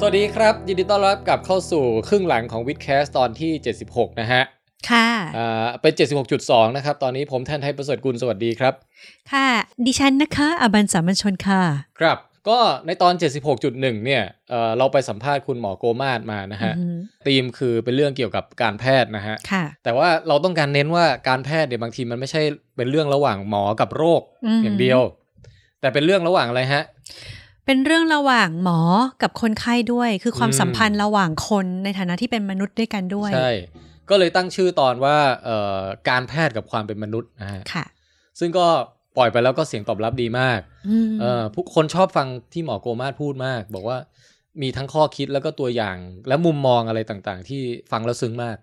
สวัสดีครับ ยินดีต้อนรับกลับเข้าสู่ครึ่งหลังของวิดแคสตอนที่ 76 นะฮะ ค่ะอ่าเป็น 76.2 นะครับ ตอนนี้ผมแทนไทยประเสริฐกุลสวัสดีครับ ค่ะ ดิฉันนะคะ อบันสามัญชนค่ะ ครับ ก็ในตอน 76.1 เนี่ยเอ่อเราไปสัมภาษณ์คุณหมอโกมาศมานะฮะอือหือธีมคือเป็นเรื่องเกี่ยวกับการแพทย์นะฮะ ค่ะ แต่ว่าเราต้องการเน้นว่าการแพทย์เนี่ยบางทีมันไม่ใช่เป็นเรื่องระหว่างหมอกับโรคอืมอย่างเดียว แต่เป็นเรื่องระหว่างอะไรฮะ เป็นเรื่องระหว่างหมอกับคนไข้ด้วย คือความอืมสัมพันธ์ระหว่างคนในฐานะที่เป็นมนุษย์ด้วยกันด้วย ใช่ ก็เลยตั้งชื่อตอนว่าเอ่อการแพทย์กับความเป็นมนุษย์นะฮะค่ะ ซึ่งก็ปล่อยไปแล้วก็เสียงตอบรับดีมากอืมเออผู้คนชอบฟังที่หมอโกมาศพูดมาก บอกว่ามีทั้งข้อคิดแล้วก็ตัวอย่าง และมุมมองอะไรต่างๆ ที่ฟังแล้วซึ้งมาก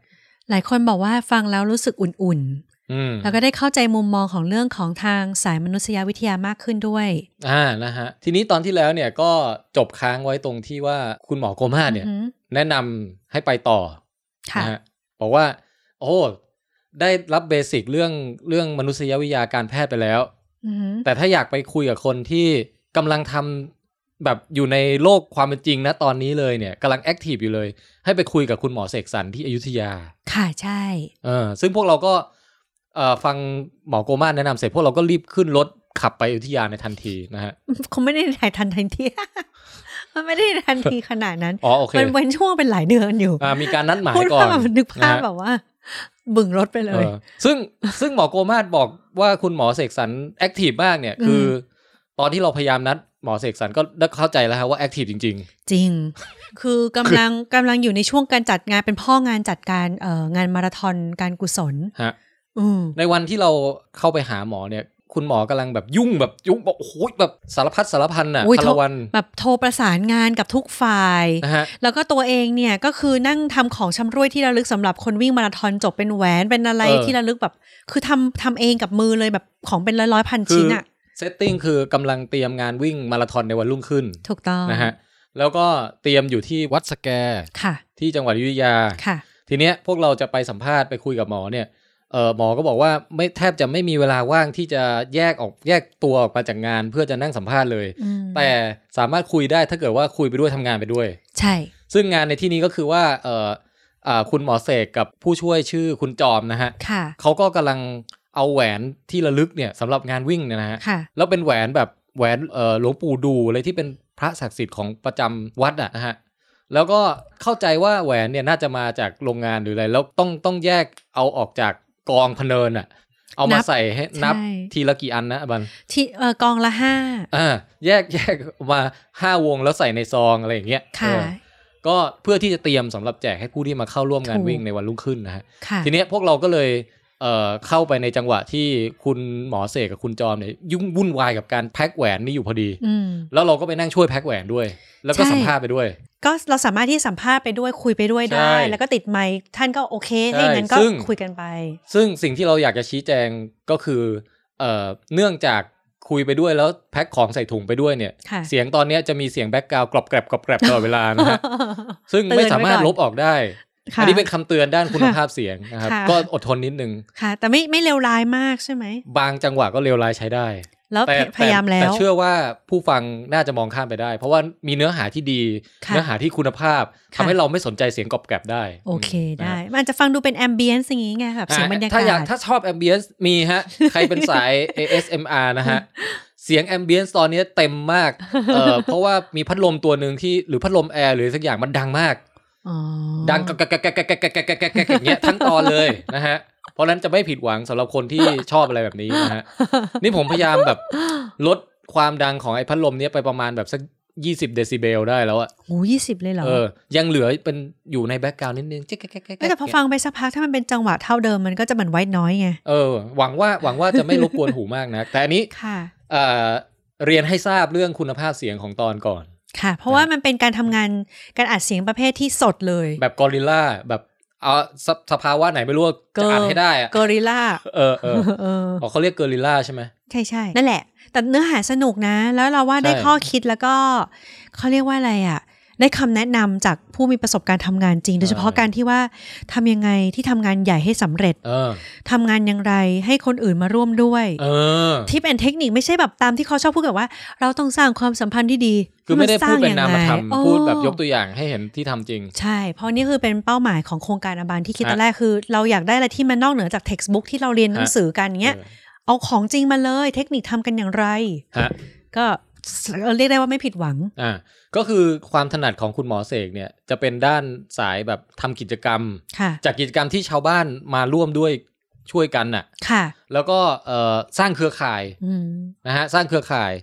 หลายคนบอกว่าฟังแล้วรู้สึกอุ่นอืมๆ แล้วก็ได้เข้าใจมุมมองของเรื่องของทางสายมนุษยวิทยามากขึ้นด้วย อ่านะฮะ ทีนี้ตอนที่แล้วเนี่ยก็จบค้างไว้ตรงที่ว่าคุณหมอโกมาศเนี่ยอือหือแนะนำให้ไปต่อค่ะนะฮะบอกว่า โอ้ได้รับ basic เรื่องเรื่องมนุษยวิทยาการแพทย์ไปแล้วอือหือแต่ถ้าอยากไปคุยกับคนที่กำลังทำแบบอยู่ในโลกความเป็นจริงนะตอนนี้เลยเนี่ยกำลัง active อยู่เลย ให้ไปคุยกับคุณหมอเสกสรรที่อยุธยา ค่ะใช่ เออซึ่งพวกเราก็เอ่อ ฟังหมอโกมาศแนะนำเสร็จพวกเราก็รีบขึ้นรถขับไปอยุธยาในทันทีนะฮะคงไม่ได้ถ่ายทันทันที มันไม่ได้ทันทีขนาดนั้นอ๋อโอเคมันเว้นช่วงเป็นหลายเดือนอยู่อ่ามีการนัดหมายพูดก่อนภาพนึกภาพนะฮะแบบว่า บึ่งรถไปเลยเออซึ่งซึ่งหมอโกมาศบอกว่าคุณหมอเสกสรร active มากเนี่ยคืออตอนที่เราพยายามนัดหมอเสกสรรก็ได้เข้าใจแล้วฮะว่า active จริงจริง คือกำลังกำลังอยู่ในช่วงการจัดงานเป็นพ่องานจัดการเอ่องานมาราธอนการกุศลๆฮะอืม ในวันที่เราเข้าไปหาหมอเนี่ย คุณหมอกำลังแบบยุ่งแบบยุ่งแบบโอ้โหแบบสารพัดสารพันน่ะอุ๊ยพโทลรวันแบบโทรประสานงานกับทุกฝ่ายนะฮะแล้วก็ตัวเองเนี่ยก็คือนั่งทำของชำร่วยที่ระลึกสำหรับคนวิ่งมาราธอนจบเป็นแหวนเป็นอะไรเออที่ระลึกแบบ คือทำทำเองกับมือเลยแบบของเป็นร้อยร้อยๆพันชิ้นคืออะ setting คือกำลังเตรียมงานวิ่งมาราธอนในวันรุ่งขึ้น ถูกต้องนะฮะแล้วก็เตรียมอยู่ที่วัดสแกค่ะ ที่จังหวัดอยุธยาค่ะ ทีเนี้ยพวกเราจะไปสัมภาษณ์ไปคุยกับหมอเนี่ย เออหมอก็บอกว่าไม่แทบจะไม่มีเวลาว่างที่จะแยกออกแยกตัวออกมาจากงาน เพื่อจะนั่งสัมภาษณ์เลยอืมแต่สามารถคุยได้ถ้าเกิดว่าคุยไปด้วยทำงานไปด้วย ใช่ ซึ่งงานในที่นี้ก็คือว่าเอออ่าคุณหมอเสกกับผู้ช่วยชื่อคุณจอมนะฮะค่ะเขาก็กำลังเอาแหวนที่ระลึกเนี่ยสำหรับงานวิ่งเนี่ยนะฮะค่ะแล้วเป็นแหวนแบบแหวนเอ่อหลวงปู่ดูเลยที่เป็นพระศักดิ์สิทธิ์ของประจำวัดอะนะฮะแล้วก็เข้าใจว่าแหวนเนี่ยน่าจะมาจากโรงงานหรืออะไรแล้วต้องต้องแยกเอาออกจาก กองพะเนินอะเอามานับใส่ให้นับใช่ทีละกี่อันนะบันที่เอ่อกองละห้าอ่าแยกแยกออกมาห้าวงแล้วใส่ในซองอะไรอย่างเงี้ยค่ะเออก็เพื่อที่จะเตรียมสำหรับแจกให้ผู้ที่มาเข้าร่วมงานถูกวิ่งในวันรุ่งขึ้นนะฮะค่ะทีเนี้ยพวกเราก็เลย เอ่อเข้าไปในจังหวะที่คุณหมอเสกกับคุณจอมเนี่ยยุ่งวุ่นวายกับการแพ็คแหวนนี่อยู่พอดีอืมแล้วเราก็ไปนั่งช่วยแพ็คแหวนด้วย แล้วก็ใช่สัมภาษณ์ไปด้วย ก็เราสามารถที่สัมภาษณ์ไปด้วยคุยไปด้วยใช่ได้ แล้วก็ติดไมค์ท่านก็โอเคใช่ถ้าอย่างนั้นก็ซึ่งคุยกันไป ซึ่งสิ่งที่เราอยากจะชี้แจงก็คือเอ่อเนื่องจากคุยไปด้วยแล้วแพ็คของใส่ถุงไปด้วยเนี่ยค่ะเสียงตอนเนี้ยจะมีเสียงแบ็กกราวกรอบแกรบกรอบแกรบตลอดเวลานะฮะซึ่งไม่สามารถลบออกได้ค่ะ อันนี้เป็นคำเตือนด้านคุณภาพเสียงนะครับค่ะก็อดทนนิดนึงค่ะ แต่ไม่ไม่เลวร้ายมากใช่ไหม บางจังหวะก็เลวร้ายใช้ได้แล้วแต่พยายามแล้วแต่เชื่อว่าผู้ฟังน่าจะมองข้ามไปได้ เพราะว่ามีเนื้อหาที่ดีค่ะเนื้อหาที่คุณภาพค่ะทำให้เราไม่สนใจเสียงกรอบแกรบได้ โอเคนะได้ฮะมันอาจจะฟังดูเป็น ambience อย่างงี้ไงแบบเสียงบรรยากาศถ้าอยากถ้าชอบ ambience มีฮะ ใครเป็นสาย ASMR นะฮะ เสียง ambience ตอนนี้เต็มมากเออเพราะว่ามีพัดลมตัวหนึ่งที่หรือพัดลมแอร์หรือสักอย่างมันดังมากอ๋อ ดังกะกะกะกะกะกะกะกะกะกะกะอย่างเงี้ยทั้งตอนเลยนะฮะ เพราะฉะนั้นจะไม่ผิดหวังสำหรับคนที่ชอบอะไรแบบนี้นะฮะ นี่ผมพยายามแบบลดความดังของไอ้พัดลมเนี้ยไปประมาณแบบสักยี่สิบเดซิเบลได้แล้วอะโหยี่สิบเลยเหรอ เออ ยังเหลือเป็นอยู่ใน background นิดนึงเจ๊กแก๊กแก๊กแก๊กแต่พอฟังไปสักพักถ้ามันเป็นจังหวะเท่าเดิมมันก็จะเหมือน white noise ไง เออ หวังว่าหวังว่าจะไม่รบกวนหูมากนะ แต่อันนี้ ค่ะ เอ่อ เรียนให้ทราบเรื่องคุณภาพเสียงของตอนก่อน ค่ะ เพราะว่ามันเป็นการทำงานการอัดเสียงประเภทที่สดเลย แบบกอริลลาแบบเอาสสภาวะไหนไม่รู้ว่าจะอัดให้ได้อะกอริลลาเออเออเอออ๋อเขาเรียกเกอริลลาใช่ไหมใช่ใช่นั่นแหละ แต่เนื้อหาสนุกนะ แล้วเราว่าได้ใช่ข้อคิดแล้วก็เขาเรียกว่าอะไรอะ ได้คำแนะนำจากผู้มีประสบการณ์ทำงานจริง โดยเฉพาะการที่ว่าทำยังไงที่ทำงานใหญ่ให้สำเร็จเออทำงานอย่างไรให้คนอื่นมาร่วมด้วยเออที่เป็นเทคนิคไม่ใช่แบบตามที่เขาชอบพูดกันว่า เราต้องสร้างความสัมพันธ์ที่ดีคือไม่ได้พูดเป็นนามธรรมโอ้พูดแบบยกตัวอย่างให้เห็นที่ทำจริง ใช่ เพราะนี่คือเป็นเป้าหมายของโครงการอาบานที่คิดฮะตอนแรกคือ เราอยากได้อะไรที่มันนอกเหนือจาก textbook ที่เราเรียนหนังสือกันเงี้ยเออเอาของจริงมาเลย เทคนิคทำกันอย่างไรฮะก็เรียกได้ว่าไม่ผิดหวังอ่า ก็คือความถนัดของคุณหมอเสกเนี่ยจะเป็นด้านสายแบบทำกิจกรรมค่ะจากกิจกรรมที่ชาวบ้านมาร่วมด้วยช่วยกันน่ะค่ะ แล้วก็เอ่อสร้างเครือข่ายอืมนะฮะสร้างเครือข่าย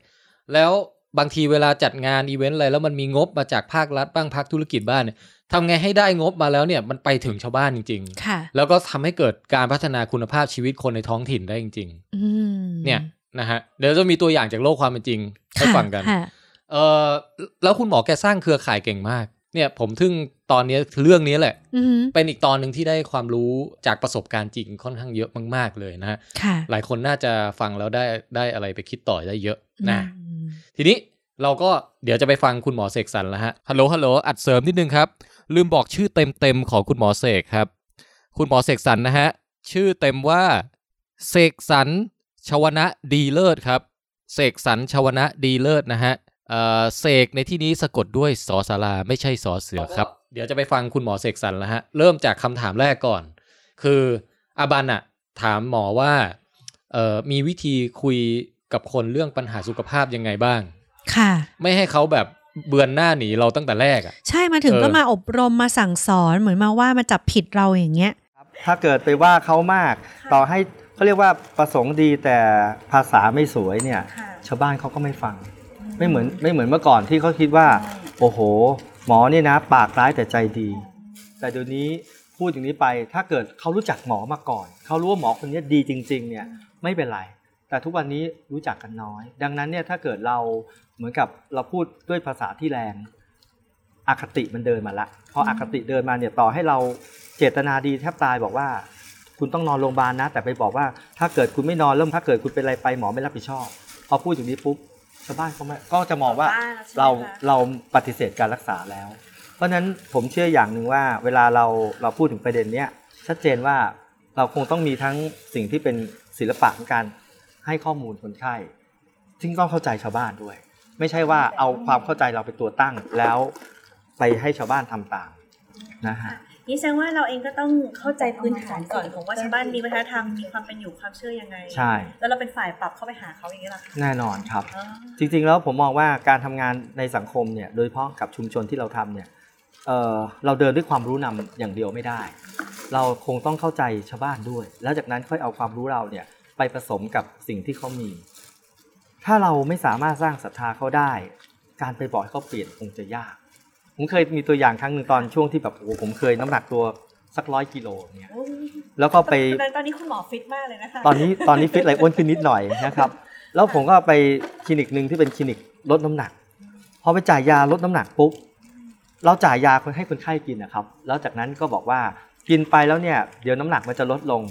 แล้วบางทีเวลาจัดงานอีเวนต์อะไรแล้วมันมีงบมาจากภาครัฐบ้างภาคธุรกิจบ้านเนี่ยทำไงให้ได้งบมาแล้วเนี่ยมันไปถึงชาวบ้านจริงค่ะๆแล้วก็ทำให้เกิดการพัฒนาคุณภาพชีวิตคนในท้องถิ่นได้จริงอืมๆเนี่ยนะฮะเดี๋ยวจะมีตัวอย่างจากโลกความเป็นจริงให้ค่ะฟังกันค่ะ เออแล้วคุณหมอแกสร้างเครือข่ายเก่งมาก เนี่ยผมทึ่งตอนเนี้ยเรื่องนี้แหละอืมเป็นอีกตอนหนึ่งที่ได้ความรู้จากประสบการณ์จริงค่อนข้างเยอะมาก ๆ เลยนะฮะค่ะหลายคนน่าจะฟังแล้วได้ได้อะไรไปคิดต่อได้เยอะนะอืมทีนี้เราก็เดี๋ยวจะไปฟังคุณหมอเสกสรรแล้วฮะฮัลโหลฮัลโหลอัดเสริมนิดนึงครับ ลืมบอกชื่อเต็มเต็มๆของคุณหมอเสกครับ คุณหมอเสกสรรนะฮะชื่อเต็มว่าเสกสรรชวนะดีเลิศครับเสกสรรชวนะดีเลิศนะฮะ เอ่อเสกในที่นี้สะกดด้วยสอสาราไม่ใช่สอเสือครับ เดี๋ยวจะไปฟังคุณหมอเสกสรรแล้วฮะ เริ่มจากคำถามแรกก่อน คืออาบันอะถามหมอว่าเอ่อมีวิธีคุยกับคนเรื่องปัญหาสุขภาพยังไงบ้าง ค่ะ ไม่ให้เขาแบบเบือนหน้าหนีเราตั้งแต่แรกอะใช่มาถึงเออก็มาอบรมมาสั่งสอนเหมือนมาว่ามาจับผิดเราอย่างเงี้ยถ้าเกิดไปว่าเขามาก ต่อให้เขาเรียกว่าประสงค์ดีแต่ภาษาไม่สวยเนี่ย ชาวบ้านเขาก็ไม่ฟัง ไม่เหมือนไม่เหมือนเมื่อก่อนที่เขาคิดว่า โอ้โห หมอเนี่ยนะ ปากร้ายแต่ใจดี แต่เดี๋ยวนี้พูดอย่างนี้ไป ถ้าเกิดเขารู้จักหมอมาก่อนเขารู้ว่าหมอคนนี้ดีจริง ๆ เนี่ยไม่เป็นไรแต่ทุกวันนี้รู้จักกันน้อย ดังนั้นเนี่ยถ้าเกิดเราเหมือนกับเราพูดด้วยภาษาที่แรงอคติมันเดินมาละพออคติเดินมาเนี่ยต่อให้เราเจตนาดีแทบตายบอกว่า คุณต้องนอนโรงพยาบาลนะ แต่ไปบอกว่าถ้าเกิดคุณไม่นอนแล้วถ้าเกิดคุณเป็นอะไรไปหมอไม่รับผิดชอบพอพูดอย่างนี้ปุ๊บ ชาวบ้านเขาไม่ก็จะมองว่าบ้านแล้วใช่ไหมเราคะเราปฏิเสธการรักษาแล้ว เพราะฉะนั้นผมเชื่ออย่างหนึ่งว่า เวลาเราเราพูดถึงประเด็นเนี้ยชัดเจนว่าเราคงต้องมีทั้งสิ่งที่เป็นศิลปะของการให้ข้อมูลคนไข้ซึ่งต้องเข้าใจชาวบ้านด้วย ไม่ใช่ว่าเอาความเข้าใจเราเป็นตัวตั้งแล้วไปให้ชาวบ้านทำตามนะฮะ นี่แสดงว่าเราเองก็ต้องเข้าใจพื้นฐานก่อนของว่าชาวบ้านมีวัฒนธรรมมีความเป็นอยู่ความเชื่อยังไง ใช่ แล้วเราเป็นฝ่ายปรับเข้าไปหาเขาอย่างนี้เหรอคะแน่นอนครับอ๋อจริงๆแล้วผมมองว่าการทำงานในสังคมเนี่ยโดยเฉพาะกับชุมชนที่เราทำเนี่ยเอ่อเราเดินด้วยความรู้นำอย่างเดียวไม่ได้ เราคงต้องเข้าใจชาวบ้านด้วย แล้วจากนั้นค่อยเอาความรู้เราเนี่ยไปผสมกับสิ่งที่เขามี ถ้าเราไม่สามารถสร้างศรัทธาเขาได้ การไปบอกให้เขาเปลี่ยนคงจะยาก ผมเคยมีตัวอย่างครั้งหนึ่งตอนช่วงที่แบบโอ้โหผมเคยน้ำหนักตัวสักร้อยกิโลเนี่ยโอ้ยแล้วก็ไปตอนตอนนี้คุณหมอฟิตมากเลยนะคะตอนนี้ตอนนี้ฟิตอะไรอ้วนขึ้นนิดหน่อยนะครับ แล้วผมก็ไปคลินิกหนึ่งที่เป็นคลินิกลดน้ำหนักพอไปจ่ายยาลดน้ำหนักปุ๊บเราจ่ายยาคนให้คนไข้กินนะครับ แล้วจากนั้นก็บอกว่ากินไปแล้วเนี่ยเดี๋ยวน้ำหนักมันจะลดลง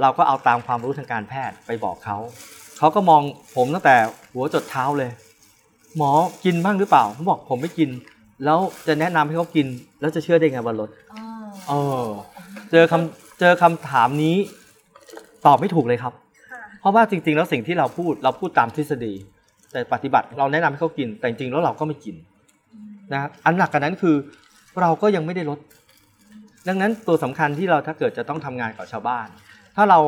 เราก็เอาตามความรู้ทางการแพทย์ไปบอกเขาเขาก็มองผมตั้งแต่หัวจดเท้าเลย หมอกินบ้างหรือเปล่าผมบอกผมไม่กิน แล้วจะแนะนำให้เขากิน แล้วจะเชื่อได้ไงว่าลดอ๋อเออเจอคำเจอคำถามนี้ตอบไม่ถูกเลยครับค่ะเพราะว่าจริง ๆ แล้วสิ่งที่เราพูดเราพูดตามทฤษฎี แต่ปฏิบัติเราแนะนำให้เขากิน แต่จริงๆแล้วเราก็ไม่กินนะอันหนักกว่านั้นคือเราก็ยังไม่ได้ลด ดังนั้นตัวสำคัญที่เราถ้าเกิดจะต้องทำงานกับชาวบ้าน ถ้าเรา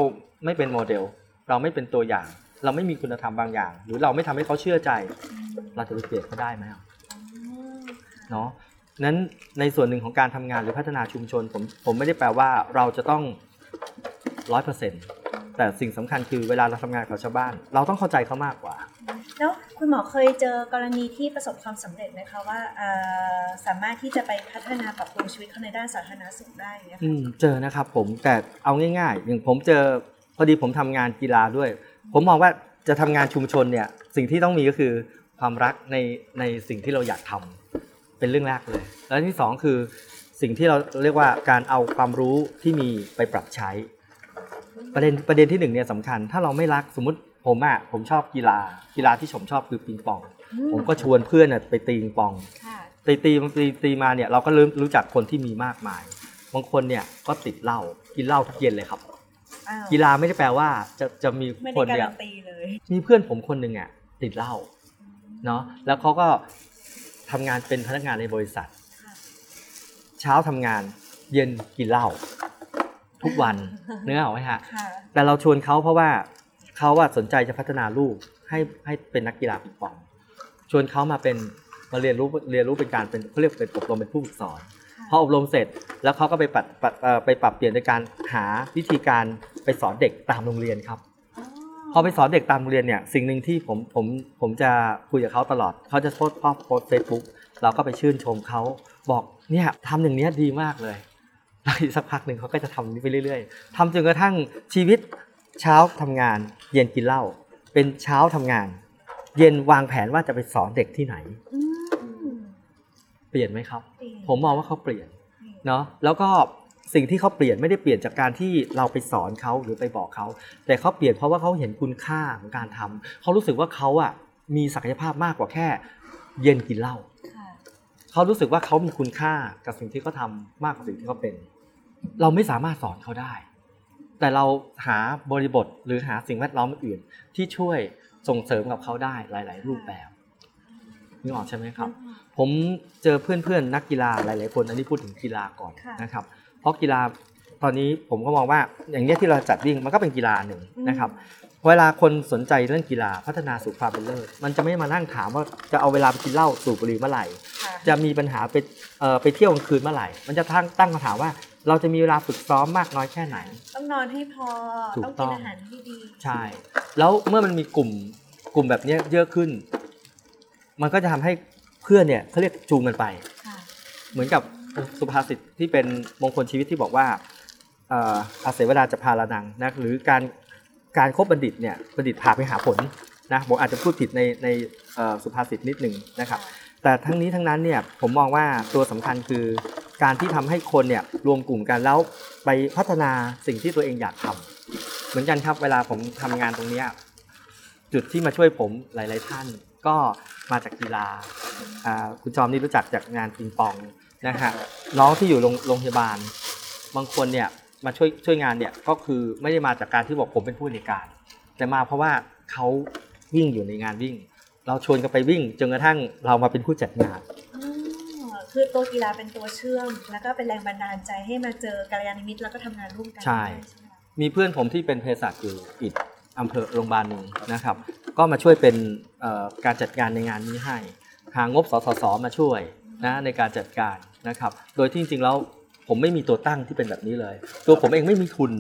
ไม่เป็นโมเดล เราไม่เป็นตัวอย่าง เราไม่มีคุณธรรมบางอย่าง หรือเราไม่ทำให้เขาเชื่อใจ เราจะไปเปลี่ยนเขาได้ไหมอะ เนาะนั้นในส่วนหนึ่งของการทำงานหรือพัฒนาชุมชนผมผมไม่ได้แปลว่าเราจะต้องร้อยเปอร์เซ็นต์แต่สิ่งสำคัญคือเวลาเราทำงานกับชาวบ้าน เราต้องเข้าใจเขามากกว่า แล้วคุณหมอเคยเจอกรณีที่ประสบความสำเร็จไหมคะว่าเอ่อสามารถที่จะไปพัฒนาปรับปรุงชีวิตเขาในด้านสาธารณสุขได้อย่างเงี้ยอืค่ะมเจอนะครับผมแต่เอาง่าย ๆ อย่างผมเจอพอดีผมทำงานกีฬาด้วย ผมมองว่าจะทำงานชุมชนเนี่ยสิ่งที่ต้องมีก็คือความรักในในสิ่งที่เราอยากทำ เป็นเรื่องแรกเลย แล้วที่สองคือสิ่งที่เราเรียกว่าการเอาความรู้ที่มีไปปรับใช้ ประเด็นประเด็นที่หนึ่งเนี่ยสำคัญ ถ้าเราไม่รักสมมติผมอะผมชอบกีฬากีฬาที่ผมชอบคือปิงปอง ผมก็ชวนเพื่อนน่ะไปตีปิงปองค่ะตีตีตีตีมาเนี่ยเราก็เริ่มรู้จักคนที่มีมากมายบางคนเนี่ยก็ติดเหล้ากินเหล้าทุกเย็นเลยครับอ้าวกีฬาไม่ได้แปลว่าจะจะมีไม่คได้นการัเนี่ยนตีเลยมีเพื่อนผมคนหนึ่งอะติดเหล้าเนาะแล้วเขาก็ ทำงานเป็นพนักงานในบริษัทค่ะเช้าทำงานเย็นกินเหล้าทุกวันเนื้อออกไหมฮะค่ะแต่เราชวนเขาเพราะว่าเขาว่าสนใจจะพัฒนาลูกให้ให้เป็นนักกีฬาปิงปอง ชวนเขามาเป็นมาเรียนรู้เรียนรู้เป็นการเป็นเขาเรียกเป็นอบรมเป็นผู้ฝึกสอนพออบรมเสร็จแล้วเขาก็ไปปรับปรับเอ่อไปปรับเปลี่ยนในการหาวิธีการไปสอนเด็กตามโรงเรียนครับ พอไปสอนเด็กตามโรงเรียนเนี่ยสิ่งหนึ่งที่ผมผมผมจะคุยกับเขาตลอดเขาจะโพสต์ภาพโพสเฟซบุ๊กเราก็ไปชื่นชมเขาบอกเนี่ยทำอย่างเนี้ยดีมากเลยแล้วอีกสักพักหนึ่งเขาก็จะทำนี้ไปเรื่อย ๆทำจนกระทั่งชีวิตเช้าทำงาน เย็นกินเหล้าเป็นเช้าทำงาน เย็นวางแผนว่าจะไปสอนเด็กที่ไหนอืมเปลี่ยนไหมครับเปลี่ยนผมมองว่าเขาเปลี่ยนเปลี่ยนเนาะแล้วก็ สิ่งที่เขาเปลี่ยนไม่ได้เปลี่ยนจากการที่เราไปสอนเขาหรือไปบอกเขา แต่เขาเปลี่ยนเพราะว่าเขาเห็นคุณค่าของการทำเขารู้สึกว่าเขาอะมีศักยภาพมากกว่าแค่ เย็นกินเหล้าค่ะเขารู้สึกว่าเขามีคุณค่ากับสิ่งที่เขาทำมากกว่าสิ่งที่เขาเป็น เราไม่สามารถสอนเขาได้ แต่เราหาบริบทหรือหาสิ่งแวดล้อมอื่น ที่ช่วยส่งเสริมกับเขาได้หลาย ๆ รูปแบบนึกออกใช่ไหมครับ ผมเจอเพื่อนๆนักกีฬาหลาย ๆ คน อันนี้พูดถึงกีฬาก่อนค่ะนะครับ เพราะกีฬาตอนนี้ผมก็มองว่าอย่างเนี้ยที่เราจัดวิ่งมันก็เป็นกีฬาหนึ่งนะครับ เวลาคนสนใจเรื่องกีฬาพัฒนาสู่ความเป็นเลิศมันจะไม่มานั่งถามว่าจะเอาเวลาไปกินเหล้าสูบบุหรี่เมื่อไหร่ค่ะจะมีปัญหาไปเอ่อไปเที่ยวกลางคืนเมื่อไหร่ มันจะตั้งตั้งคำถามว่าเราจะมีเวลาฝึกซ้อมมากน้อยแค่ไหน ต้องนอนให้พอถูกต้องต้กิอนงอาหารที่ดี ใช่ แล้วเมื่อมันมีกลุ่มกลุ่มแบบเนี้ยเยอะขึ้น มันก็จะทำให้เพื่อนเนี่ยเขาเรียกจูงกันไปค่ะเหมือนกับ สุภาษิตที่เป็นมงคลชีวิตที่บอกว่าเอ่ออาเวดาจะพาลานังนะหรือการการคบบัณฑิตเนี่ยบัณฑิตพาไปหาผลนะผมอาจจะพูดผิดในในสุภาษิตนิดหนึ่งนะครับ แต่ทั้งนี้ทั้งนั้นเนี่ยผมมองว่าตัวสำคัญคือการที่ทำให้คนเนี่ยรวมกลุ่มกันแล้วไปพัฒนาสิ่งที่ตัวเองอยากทำเหมือนกันครับเวลาผมทำงานตรงนี้จุดที่มาช่วยผมหลาย ๆ ท่าน ก็มาจากกีฬาอ่าคุณจอมนี่รู้จักจากงานปิงปองนะฮะน้องที่อยู่โรงโรงพยาบาล บางคนเนี่ยมาช่วยช่วยงานเนี่ยก็คือไม่ได้มาจากการที่บอกผมเป็นผู้ในวยการ แต่มาเพราะว่าเขาวิ่งอยู่ในงานวิ่ง เราชวนกันไปวิ่งจนกระทั่งเรามาเป็นผู้จัดงานอ๋อคือตัวกีฬาเป็นตัวเชื่อม แล้วก็เป็นแรงบันดาลใจให้มาเจอกัลยาณมิตรแล้วก็ทำงานร่วมกันใช่ได้ใช่ไหมคะมีเพื่อนผมที่เป็นเภสัชอยู่อีก อำเภอโรงพยาบาลหนึ่งนะครับ ก็มาช่วยเป็นการจัดการในงานนี้ให้ หางบสสสมาช่วยนะในการจัดการนะครับ โดยที่จริงๆแล้วผมไม่มีตัวตั้งที่เป็นแบบนี้เลย ตัวผมเองไม่มีทุน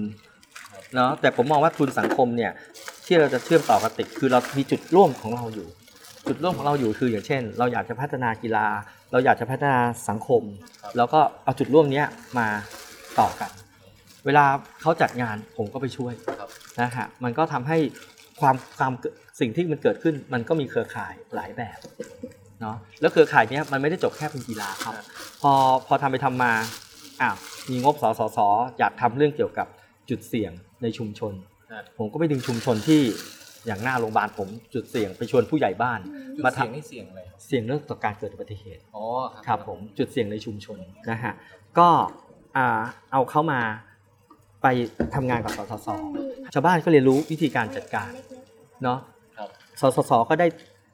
เนาะแต่ผมมองว่าทุนสังคมเนี่ยที่เราจะเชื่อมต่อกับติดคือเรามีจุดร่วมของเราอยู่ จุดร่วมของเราอยู่คืออย่างเช่น เราอยากจะพัฒนากีฬา เราอยากจะพัฒนาสังคม แล้วก็เอาจุดร่วมนี้มาต่อกัน เวลาเขาจัดงานผมก็ไปช่วย นะฮะมันก็ทำให้ความความเกิดสิ่งที่มันเกิดขึ้น มันก็มีเครือข่ายหลายแบบเนาะแล้วเครือข่ายเนี้ยมันไม่ได้จบแค่เป็นกีฬาครับ พอพอทำไปทำมาอ้าวมีงบสสสอยากทำเรื่องเกี่ยวกับจุดเสี่ยงในชุมชนครับผมก็ไปดึงชุมชนที่อย่างหน้าโรงพยาบาลผมจุดเสี่ยงไปชวนผู้ใหญ่บ้านจุดมาเสียงทำนี่เสียงอะไรครับเสี่ยงเรื่องต่อการเกิดอุบัติเหตุอ๋อครับผมจุดเสี่ยงในชุมชนนะฮะก็อ่าเอาเข้ามา ไปทำงานกับสสสชาวบ้านก็เรียนรู้วิธีการจัดการเนาะครับสสสก็ได้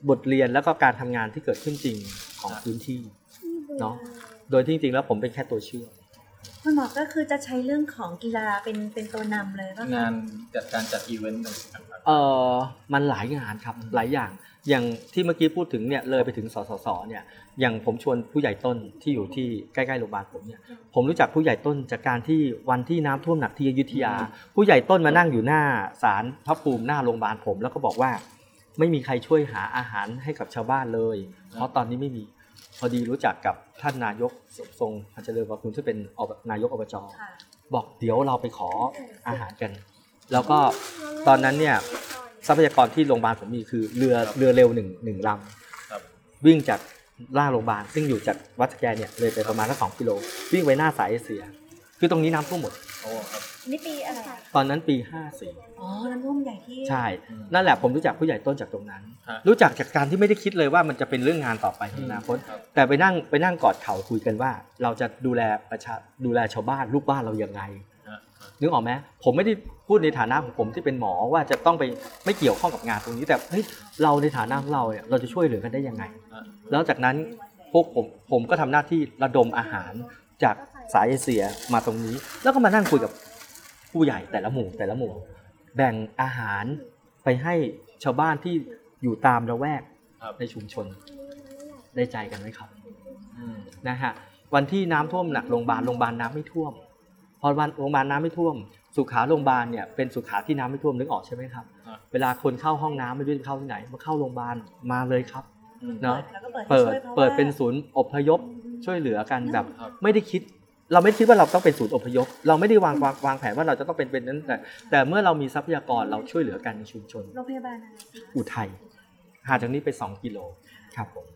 บทเรียนแล้วก็การทำงานที่เกิดขึ้นจริงของพื้นที่เนาะโดยที่จริงๆแล้วผมเป็นแค่ตัวเชื่อมคุณหมอก็คือจะใช้เรื่องของกีฬาเป็นเป็นตัวนำเลยก็คืองานจัดการจัดอีเวนต์ต่างๆเออมันหลายงานครับหลายอย่าง อย่างที่เมื่อกี้พูดถึงเนี่ยเลยไปถึงสสสเนี่ยอย่างผมชวนผู้ใหญ่ต้นที่อยู่ที่ใกล้ๆโรงพยาบาลผมเนี่ยผมรู้จักผู้ใหญ่ต้นจากการที่วันที่น้ำท่วมหนักที่อยุธยา ผู้ใหญ่ต้นมานั่งอยู่หน้าศาลพระภูมิหน้าโรงพยาบาลผม แล้วก็บอกว่าไม่มีใครช่วยหาอาหารให้กับชาวบ้านเลย เพราะตอนนี้ไม่มีพอดีรู้จักกับท่านนายกทรงพัชเจริญวรคุณที่งเป็นอบนายกอบจค่ะบอกเดี๋ยวเราไปขออาหารกัน แล้วก็ตอนนั้นเนี่ย ทรัพยากรที่โรงพยาบาลผมมีคือเรือเรือเร็วหนึ่งหนึ่งลครับำวิ่งจากหน้าโรงพยาบาลซึ่งอยู่จากวัดสแกเนี่ยเลยไปประมาณสักสองกิโลวิ่งไปหน้าสายเอเชีย คือตรงนี้น้ำท่วมหมดโอ้ครับนี่ปีอะไรอะตอนนั้นปี54อ๋อ น้ำท่วมใหญ่ที่ใช่ นั่นแหละผมรู้จักผู้ใหญ่ต้นจากตรงนั้นฮะรู้จักจากการที่ไม่ได้คิดเลยว่ามันจะเป็นเรื่องงานต่อไปในอนาคตครับแต่ไปนั่งไปนั่งกอดเข่าคุยกันว่า เราจะดูแลประชาดูแลชาวบ้านลูกบ้านเรายังไงฮะ นึกออกไหมผมไม่ได้พูดในฐานะของผมที่เป็นหมอว่าจะต้องไปไม่เกี่ยวข้องกับงานตรงนี้แต่เฮ้ยเราในฐานะของเราเนี่ยเราจะช่วยเหลือกันได้ยังไงฮะแล้วจากนั้นพวกผมผมก็ทำหน้าที่ระดมอาหารจากสายเอเชียมาตรงนี้ แล้วก็มานั่งคุยกับผู้ใหญ่แต่ละหมู่แต่ละหมู่ แบ่งอาหารไปให้ชาวบ้านที่อยู่ตามระแวกครับในชุมชนได้ใจกันไหมครับอืมนะฮะวันที่น้ำท่วมหนักโรงพยาบาลโรงพยาบาลน้ำไม่ท่วม พอวันโรงพยาบาลน้ำไม่ท่วม สุขาโรงพยาบาลเนี่ยเป็นสุขาที่น้ำไม่ท่วมนึกออกใช่ไหมครับครับเวลาคนเข้าห้องน้ำไม่รู้จะเข้าที่ไหนมาเข้าโรงพยาบาลมาเลยครับอืมเนาะแล้วก็เปิดให้เปิดช่วยพราะเปิดว่าเป็นศูนย์อพยพช่วยเหลือกันแบบครับไม่ได้คิด เราไม่คิดว่าเราต้องเป็นศูนย์อพยพ เราไม่ได้วางวางวางแผนว่าเราจะต้องเป็นเป็นนั้นแต่แต่เมื่อเรามีทรัพยากรเราช่วยเหลือกันในชุมชนโรงพยาบาลอะไรคะอุทัยห่างจากนี้ไป 2 กิโลครับผม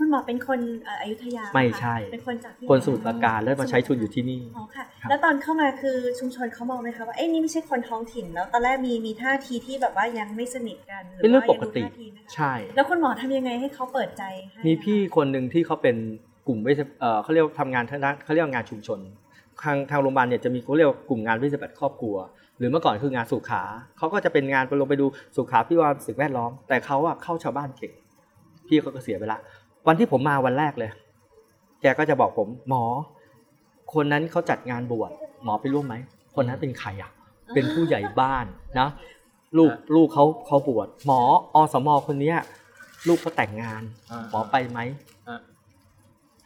คุณหมอเป็นคนเอ่ออยุธยาไม่ค่ะใช่ เป็นคนจากที่คนสมุทรปราการแล้วมาใช้ทุนอยู่ที่นี่อ๋อค่ะครับแล้วตอนเข้ามาคือชุมชนเขามองไหมคะว่าเอ้ยนี่ไม่ใช่คนท้องถิ่นแล้วตอนแรกมีมีท่าทีที่แบบว่ายังไม่สนิทกันหเป็นเรื่องปกติว่ายังดูท่าทีไหมคะใช่ แล้วคุณหมอทำยังไงให้เขาเปิดใจให้มีพี่คนหนึ่งที่เขาเป็นกลุ่มเวชเอ่อเขาเรียกว่าทำงานทางด้านเขาเรียกว่างานชุมชนทางทางโรงพยาบาลเนี่ยจะมีเขาเรียกว่ากลุ่มงานวิทยาศาสตร์ครอบครัว หรือเมื่อก่อนคืองานสุขาเขาก็จะเป็นงานไปลงไปดูสุขาพิวารสิ่งแวดล้อม แต่เขาอะเข้าชาวบ้านเก่งพี่เขาก็เสียไปละ วันที่ผมมาวันแรกเลย แกก็จะบอกผม หมอ คนนั้นเขาจัดงานบวชหมอไปร่วมไหม คนนั้นเป็นใครอะเป็นผู้ใหญ่บ้านนะลูกลูกเขาเขาบวชหมออสมคนเนี้ย ลูกเขาแต่งงานอ่าหมอไปไหมอ่า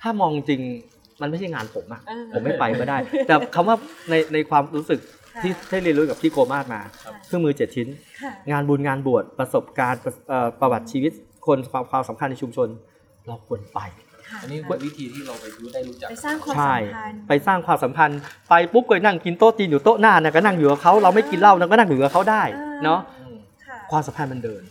ถ้ามองจริงมันไม่ใช่งานผมอะเออผมไม่ไปก็ได้ แต่คำว่าในในความรู้สึกค่ะที่ที่เรียนรู้กับพี่โกมาศมาครับเครื่องมือเจ็ดชิ้นค่ะงานบุญงานบวชประสบการณ์ประเอ่อประวัติชีวิตคนความความสำคัญในชุมชน เราควรไปค่ะอันนี้เป็นวิธีที่เราไปรู้ได้รู้จักไปสร้างความใช่สัมพันธ์ไปสร้างความสัมพันธ์ไปปุ๊บก็นั่งกินโต๊ะจีนอยู่โต๊ะหน้านะก็นั่งอยู่กับเขาเราไม่กินเหล้าเราก็นั่งอยู่กับเขาได้เนาะอืมค่ะความสัมพันธ์มันเดิน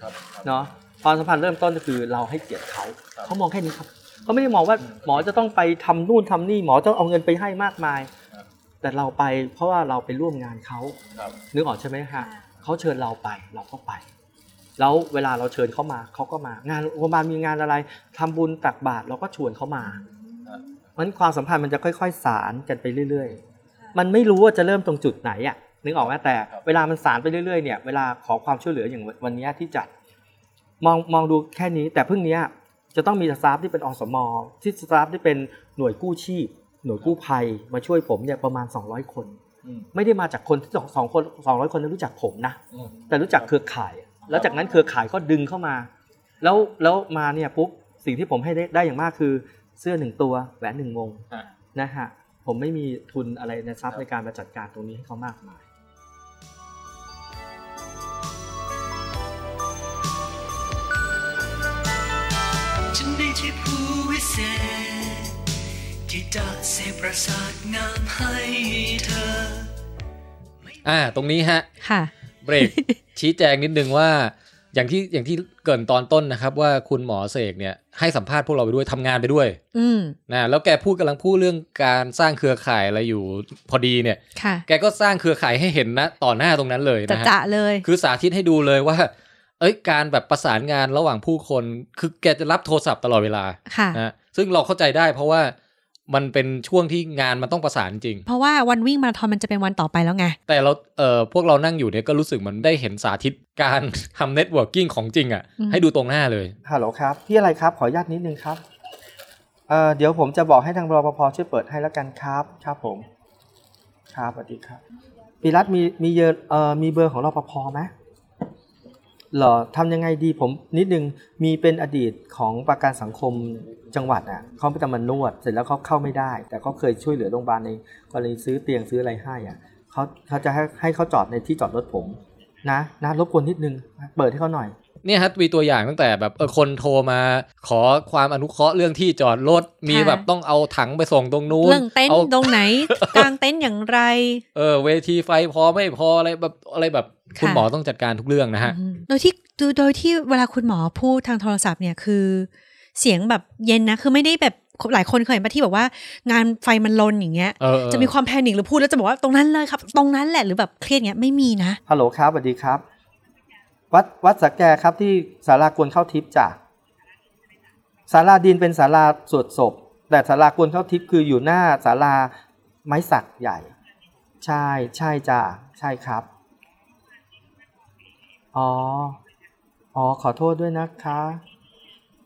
ครับครับเนาะความสัมพันธ์เริ่มต้นก็คือเราให้เกียรติเขาครับเขามองแค่นี้ครับเขาไม่ได้มองว่าหมอจะต้องไปทำนู่นทำนี่หมอต้องเอาเงินไปให้มากมายครับแต่เราไปเพราะว่าเราไปร่วมงานเขาครับนึกออกใช่ไหมฮะค่ะเขาเชิญเราไปเราก็ไป แล้วเวลาเราเชิญเขามาเขาก็มางานโรงพยาบาลมีงานอะไรทำบุญตักบาตรเราก็ชวนเขามาอ่าเพราะฉะนั้นความสัมพันธ์มันจะค่อยๆ สารกันไปเรื่อย ๆ มันไม่รู้ว่าจะเริ่มตรงจุดไหนอะนึกออกไหมแต่เวลามันสารไปเรื่อยๆเนี่ยเวลาขอความช่วยเหลืออย่างวันเนี้ยที่จัดมองมองดูแค่นี้ แต่เพิ่งเนี้ยจะต้องมีสตาฟที่เป็นอสมที่สตาฟที่เป็นหน่วยกู้ชีพ หน่วยกู้ภัยมาช่วยผมเนี่ยประมาณ 200 คนอืมไม่ได้มาจากคนที่สองสองคนสองร้อยคนนั้นรู้จักผมนะอืมแต่รู้จักเครือข่าย แล้วจากนั้นเครือข่ายก็ดึงเข้ามา แล้วแล้วมาเนี่ยปุ๊บสิ่งที่ผมให้ได้ได้อย่างมากคือเสื้อหนึ่งตัวแหวนหนึ่งวงอ่านะฮะผมไม่มีทุนอะไรในทรัพย์ในการมาจัดการตรงนี้ให้เขามากมายฉันได้ที่ผู้วิเศษที่จะเสกประสาทงามให้เธอ อ่า ตรงนี้ฮะ ค่ะ เบรกชี้แจงนิดนึงว่า อย่างที่อย่างที่เกรินตอนต้นนะครับ ว่าคุณหมอเสกเนี่ยให้สัมภาษณ์พวกเราไปด้วยทำงานไปด้วยอืมนะแล้วแกพูดกำลังพูดเรื่องการสร้างเครือข่ายอะไรอยู่พอดีเนี่ยค่ะแกก็สร้างเครือข่ายให้เห็นนะต่อหน้าตรงนั้นเลยจะนะฮะจะเลย คือสาธิตให้ดูเลยว่า เอ้ยการแบบประสานงานระหว่างผู้คน คือแกจะรับโทรศัพท์ตลอดเวลาค่ะนะซึ่งเราเข้าใจได้เพราะว่า มันเป็นช่วงที่งานมันต้องประสานจริง เพราะว่าวันวิ่งมาราธอนมันจะเป็นวันต่อไปแล้วไง แต่เราเอ่อพวกเรานั่งอยู่เนี่ยก็รู้สึกเหมือนได้เห็นสาธิตการทำ networking ของจริงอะอืมให้ดูตรงหน้าเลยฮัลโหลครับพี่อะไรครับ ขออนุญาตนิดนึงครับเอ่อเดี๋ยวผมจะบอกให้ทางรปภช่วยเปิดให้แล้วกันครับครับผมครับสวัสดีครับปีรัตมีมีเยอะเอ่อมีเบอร์ของรปภไหมเหรอทำยังไงดีผมนิดนึงมีเป็นอดีตของประกันสังคมจังหวัดอะเขาไปทำมันนวด เสร็จแล้วเขาเข้าไม่ได้ แต่เขาเคยช่วยเหลือโรงพยาบาลในกรณีซื้อเตียงซื้ออะไรให้อะเขาเขาจะให้ให้เขาจอดในที่จอดรถผม นะนะรบกวนนิดนึง เปิดให้เขาหน่อย เนี่ยฮะมีตัวอย่างตั้งแต่แบบเออคนโทรมาขอความอนุเคราะห์เรื่องที่จอดรถมีค่ะแบบต้องเอาถังไปส่งตรงนู้นเรื่องเต็นท์อาตรงไหนกลางเต็นท์อย่างไร เออ เวทีไฟพอไม่พออะไรแบบอะไรแบบคุณค่ะหมอต้องจัดการทุกเรื่องนะฮะอืมโดยที่โดยที่เวลาคุณหมอพูดทางโทรศัพท์เนี่ยคือ เสียงแบบเย็นนะคือไม่ได้แบบหลายคนเคยเห็นปะที่แบบว่างานไฟมันลนอย่างเงี้ยเออเออจะมีความแพนิคหรือพูดแล้วจะบอกว่าตรงนั้นเลยครับ ตรงนั้นแหละหรือแบบเครียดเงี้ยไม่มีนะฮัลโหลครับสวัสดีครับ วัดวัดสักแกครับที่ศาลากวนเข้าทิพย์จ้ะศาลาดินเป็นศาลาสวดศพ แต่ศาลากวนเข้าทิพย์คืออยู่หน้าศาลาไม้สักใหญ่ ใช่ใช่จ้ะใช่ครับ อ๋อ อ๋อขอโทษด้วยนะคะ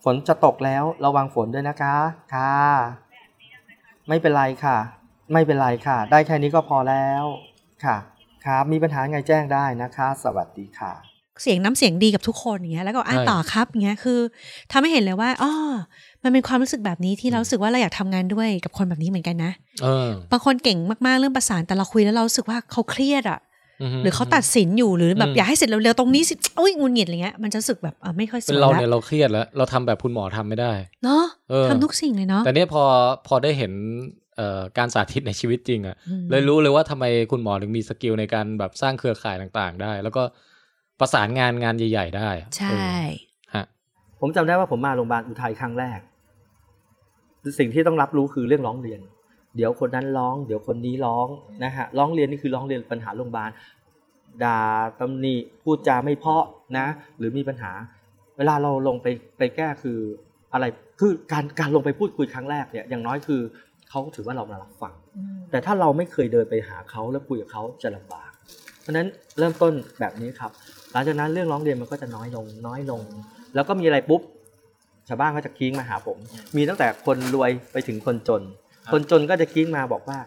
ฝนจะตกแล้วระวังฝนด้วยนะคะค่ะ ไม่เป็นไรค่ะ ไม่เป็นไรค่ะ ได้แค่นี้ก็พอแล้วค่ะครับมีปัญหาไงแจ้งได้นะคะ สวัสดีค่ะ เสียงน้ำเสียงดีกับทุกคนอย่างเงี้ยแล้วก็อะใช่ต่อครับอย่างเงี้ยคือทำให้เห็นเลยว่าอ๋อมันเป็นความรู้สึกแบบนี้ที่เรารู้สึกว่าเราอยากทำงานด้วยกับคนแบบนี้เหมือนกันนะเออบางคนเก่งมากๆเรื่องประสานแต่เราคุยแล้วเรารู้สึกว่าเขาเครียดอะฮึหรือเขาตัดสินอยู่หรือแบบอืมอยากให้เสร็จเร็วๆตรงนี้สิอุ้ยงุนหงิดอะไรเงี้ยมันจะรู้สึกแบบอะไม่ค่อยสเป็นวยเราละเนี่ยเราเครียดแล้ว เราทำแบบคุณหมอทำไม่ได้เนาะเออทำทุกสิ่งเลยเนาะแต่เนี่ยพอพอได้เห็นเอ่อการสาธิตในชีวิตจริงอะอืมเลยรู้เลยว่าทำไมคุณหมอถึงมีสกิลในการแบบสร้างเครือข่ายต่าง ๆ ได้ แล้วก็ ประสานงานงานใหญ่ ๆ ได้อะใช่เออฮะผมจำได้ว่าผมมาโรงพยาบาลอุทัยครั้งแรก สิ่งที่ต้องรับรู้คือเรื่องร้องเรียน เดี๋ยวคนนั้นร้อง เดี๋ยวคนนี้ร้องนะฮะร้องเรียนนี่คือร้องเรียนปัญหาโรงพยาบาลด่าตำหนิพูดจาไม่เพราะนะ หรือมีปัญหา เวลาเราลงไปไปแก้คืออะไรคือการการลงไปพูดคุยครั้งแรกเนี่ยอย่างน้อยคือเขาถือว่าเรามารับฟัง แต่ถ้าเราไม่เคยเดินไปหาเขาแล้วคุยกับเขาจะลำบาก เพราะฉะนั้นเริ่มต้นแบบนี้ครับ หลังจากนั้นเรื่องร้องเรียนมันก็จะน้อยลงน้อยลง แล้วก็มีอะไรปุ๊บชาวบ้านก็จะคิ้งมาหาผม มีตั้งแต่คนรวยไปถึงคนจน คนจนก็จะคิ้งมาบอกว่า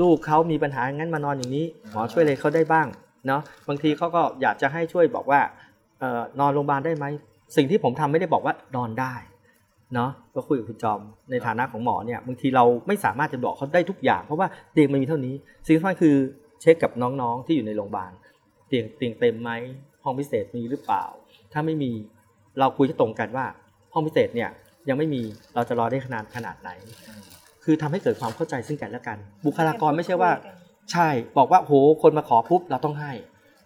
ลูกเขามีปัญหางั้นมานอนอย่างนี้หมอช่วยเลยเขาได้บ้างเนาะบางทีเขาก็อยากจะให้ช่วยบอกว่าเอ่อนอนโรงพยาบาลได้ไหมสิ่งที่ผมทำไม่ได้บอกว่านอนได้เนาะก็คุยกับคุณจอมในฐานะของหมอเนี่ยบางทีเราไม่สามารถจะบอกเขาได้ทุกอย่าง เพราะว่าเตียงมันมีเท่านี้สิ่งสำคัญคือเช็คกับน้องๆที่อยู่ในโรงพยาบาลเตียงเตียงเต็มไหม ห้องพิเศษมีหรือเปล่า ถ้าไม่มีเราคุยจะตรงกันว่า ห้องพิเศษเนี่ยยังไม่มีเราจะรอได้ขนาดขนาดไหน คือทำให้เกิดความเข้าใจซึ่งกันและกัน บุคลากรไม่ใช่ว่า ใช่บอกว่าโหคนมาขอปุ๊บเราต้องให้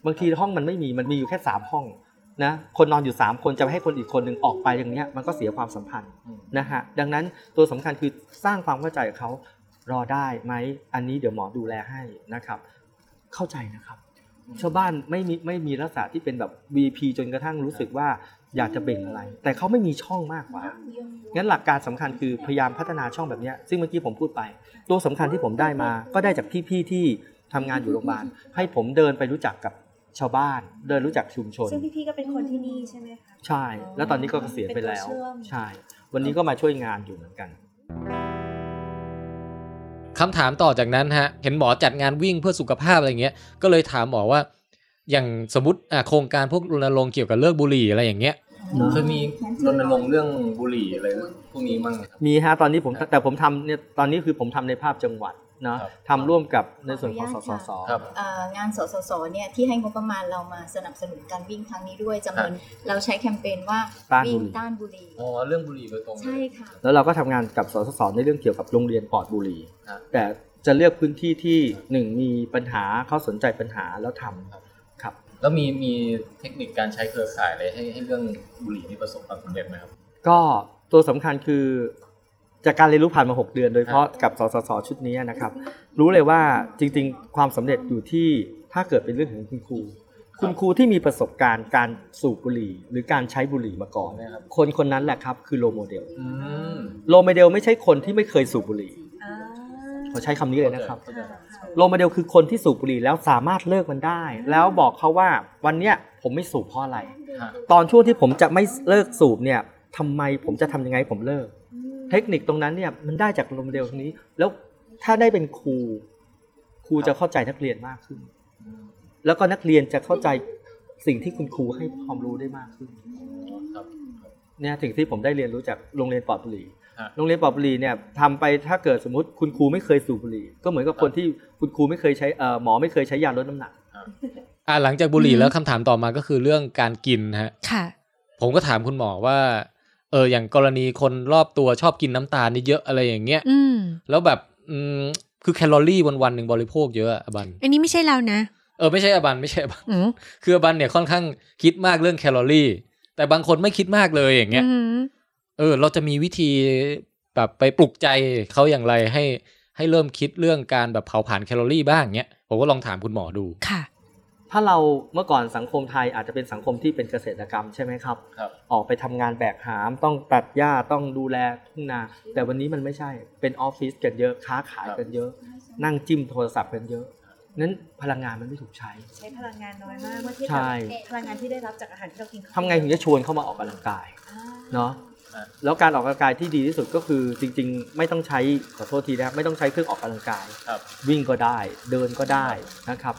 บางทีห้องมันไม่มีมันมีอยู่แค่สามห้องนะคนนอนอยู่สามคนจะไปให้คนอีกคนหนึ่งออกไปอย่างเนี้ยมันก็เสียความสัมพันธ์นะฮะดังนั้นตัวสำคัญคือสร้างความเข้าใจกับเขารอได้ไหมอันนี้เดี๋ยวหมอดูแลให้นะครับ เข้าใจนะครับ ชาวบ้านไม่มีไม่มีลักษณะที่เป็นแบบ VP จนกระทั่งรู้สึกว่าอยากจะเบ่งอะไร แต่เขาไม่มีช่องมากกว่า งั้นหลักการสำคัญคือพยายามพัฒนาช่องแบบเนี้ยซึ่งเมื่อกี้ผมพูดไป ตัวสำคัญที่ผมได้มา ก็ได้จากพี่ๆที่ทำงานอยู่โรงพยาบาล ให้ผมเดินไปรู้จักกับชาวบ้าน เดินรู้จักชุมชน ซึ่งพี่ๆก็เป็นคนที่นี่ใช่ไหมคะ ใช่ แล้วตอนนี้ก็เกษียณไปแล้วเป็นตัวเชื่อมใช่ วันนี้ก็มาช่วยงานอยู่เหมือนกัน คำถามต่อจากนั้นฮะเห็นหมอจัดงานวิ่งเพื่อสุขภาพอะไรเงี้ยก็เลยถามหมอว่า อย่างสมมติอะโครงการพวกรณรงค์เกี่ยวกับเลิกบุหรี่อะไรอย่างเงี้ยเคยมีรณรงค์เรื่องบุหรี่อะไรพวกนี้มั้งครับมีฮะตอนนี้ผมแต่ผมทำเนี่ยตอนนี้คือผมทำในภาพจังหวัด นะครับทำร่วมกับในส่วนของสสสครับเอ่องานสสสเนี่ยที่ให้งบประมาณเรามาสนับสนุนการวิ่งครั้งนี้ด้วยจำนวนเราใช้แคมเปญว่าต้านบุวิ่งหรี่ต้านบุหรี่อ๋อเรื่องบุหรี่โดยตรงเลยใช่ค่ะแล้วเราก็ทำงานกับสสสในเรื่องเกี่ยวกับโรงเรียนปลอดบุหรี่ครับแต่จะเลือกพื้นที่ที่หนึ่งมีปัญหาเขาสนใจปัญหาแล้วทำครับ แล้วมีมีเทคนิคการใช้เครือข่ายอะไรให้ให้เรื่องบุหรี่นี่ประสบความสำเร็จไหมครับ ก็ตัวสำคัญคือ จากการเรียนรู้ผ่านมา 6 เดือน โดยเฉพาะกับสสสชุดนี้นะครับ รู้เลยว่าจริง ๆ ความสำเร็จอยู่ที่ถ้าเกิดเป็นเรื่องของคุณครู คุณครูที่มีประสบการณ์การสูบบุหรี่ หรือการใช้บุหรี่มาก่อนนะครับคนคนนั้นแหละครับคือ role model อืม role model ไม่ใช่คนที่ไม่เคยสูบบุหรี่อ่าเขาใช้คำนี้เลยนะครับเข้าใจ role mo del คือคนที่สูบบุหรี่แล้วสามารถเลิกมันได้ แล้วบอกเขาว่าวันเนี้ยผมไม่สูบเพราะอะไรฮะตอนช่วงที่ผมจะไม่เลิกสูบเนี่ยทำไมผมจะทำยังไงให้ผมเลิก เทคนิคตรงนั้นเนี่ยมันได้จาก role model ตรงนี้ แล้วถ้าได้เป็นครูครูจะเข้าใจนักเรียนมากขึ้น แล้วก็นักเรียนจะเข้าใจสิ่งที่คุณครูให้ความรู้ได้มากขึ้นครับเนี่ยสิ่งที่ผมได้เรียนรู้จากโรงเรียนปลอดบุหรี่ฮะโรงเรียนปลอดบุหรี่เนี่ยทำไปถ้าเกิดสมมติคุณครูไม่เคยสูบบุหรี่ก็เหมือนกับคนที่คุณครูไม่เคยใช้เอ่อหมอไม่เคยใช้ยาลดน้ำหนักอ่าหลังจากบุหรี่อืมแล้วคำถามต่อมาก็คือเรื่องการกินฮะค่ะ ผมก็ถามคุณหมอว่า เอออย่างกรณีคนรอบตัวชอบกินน้ำตาลนี่เยอะอะไรอย่างเงี้ยอืมแล้วแบบอืมคือแคลอรี่วันวันๆหนึ่งบริโภคเยอะอะอบัน อันนี้ไม่ใช่เรานะ เออไม่ใช่อบันไม่ใช่อบันอืมคืออบันเนี่ยค่อนข้างคิดมากเรื่องแคลอรี่ แต่บางคนไม่คิดมากเลยอย่างเงี้ยอืมเออ เราจะมีวิธีแบบไปปลุกใจเขาอย่างไรให้ให้เริ่มคิดเรื่องการแบบเผาผลาญแคลอรี่บ้างเงี้ยผมก็ลองถามคุณหมอดูค่ะ ถ้าเราเมื่อก่อนสังคมไทยอาจจะเป็นสังคมที่เป็นเกษตรกรรมใช่ไหมครับครับออกไปทำงานแบกหาม ต้องตัดหญ้าต้องดูแลทุ่งนา แต่วันนี้มันไม่ใช่เป็นออฟฟิศกันเยอะค้าขายกันเยอะ นั่งจิ้มโทรศัพท์กันเยอะนั้นพลังงานมันไม่ถูกใช้ ใช้พลังงานน้อยมากเมื่อเทียบใช่กับพลังงานที่ได้รับจากอาหารที่เรากินเข้าปทำไงถึงจะชวนเข้ามาออกกำลังกายอ่าเนาะอะแล้วการออกกำลังกายที่ดีที่สุดก็คือจริง ๆ ไม่ต้องใช้ขอโทษทีนะครับไม่ต้องใช้เครื่องออกกำลังกายครับวิ่งก็ได้เดินก็ได้นะครับ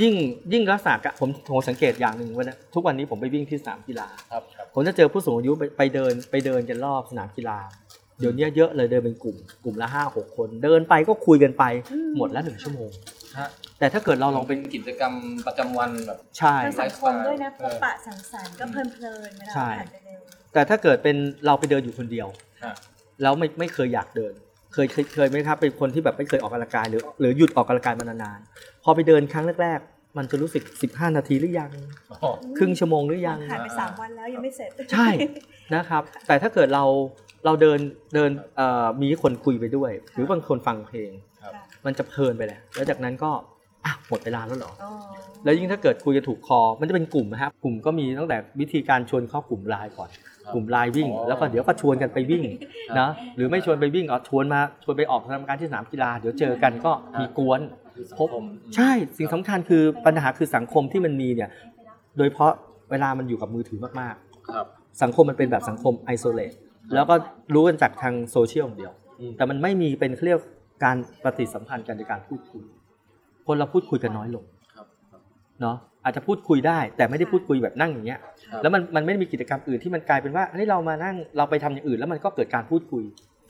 ยิ่งยิ่งลักษณะกะผมผมสังเกตอย่างหนึ่งว่านะทุกวันนี้ผมไปวิ่งที่สนามกีฬาครับครับผมจะเจอผู้สูงอายุไปไปเดินไปเดินกันรอบสนามกีฬาเดี๋ยวนี้เยอะเลยเดินเป็นกลุ่มกลุ่มละห้าหกคน เดินไปก็คุยกันไปหมดละหนึ่งชั่วโมงฮะแต่ถ้าเกิดเราลองเป็นกิจกรรมประจำวันแบบใช่ทางสังคมด้วยนะพเออบปะสังสรรค์ก็เพลินเพลินๆเวลาใช่ผ่านไปเร็วแต่ถ้าเกิดเป็นเราไปเดินอยู่คนเดียวฮะแล้วไม่ไม่เคยอยากเดิน เคยเคยเคยไหมครับเป็นคนที่แบบไม่เคยออกกำลังกายหรือหรือหยุดออกกำลังกายมานานๆพอไปเดินครั้งแรกๆมันจะรู้สึก 15 นาทีหรือยังอ๋อครึ่งชั่วโมงหรือยังผ่านไปสามวันแล้วยังไม่เสร็จใช่นะครับ แต่ถ้าเกิดเราเราเดินเดินเอ่อมีคนคุยไปด้วย หรือบางคนฟังเพลงครับมันจะเพลินไปแหละแล้วจากนั้นก็อะหมดเวลาแล้วเหรออ๋อแล้วยิ่งถ้าเกิดคุยกันถูกคอ มันจะเป็นกลุ่มนะครับ กลุ่มก็มีตั้งแต่วิธีการชวนเข้ากลุ่มไลน์ก่อน กลุ่มไลน์วิ่งอ๋อแล้วก็เดี๋ยวก็ชวนกันไปวิ่งครับนะหรือไม่ชวนไปวิ่งเอาชวนมาชวนไปออกกำลังกายที่สนามกีฬา เดี๋ยวเจอกันก็มีกวนพบใช่สิ่งสำคัญคือปัญหาคือสังคมที่มันมีเนี่ย โดยเฉพาะเวลามันอยู่กับมือถือมากครับๆสังคมมันเป็นแบบสังคม isolate แล้วก็รู้กันจากทางโซเชียลอย่างเดียวอืมแต่มันไม่มีเป็นเขาเรียกการปฏิสัมพันธ์กันในการพูดคุยคนเราพูดคุยกันน้อยลงครับครับเนาะ อาจจะพูดคุยได้ แต่ไม่ได้พูดคุยแบบนั่งอย่างเงี้ยครับแล้วมันมันไม่ได้มีกิจกรรมอื่นที่มันกลายเป็นว่าเฮ้ยเรามานั่งเราไปทำอย่างอื่น แล้วมันก็เกิดการพูดคุย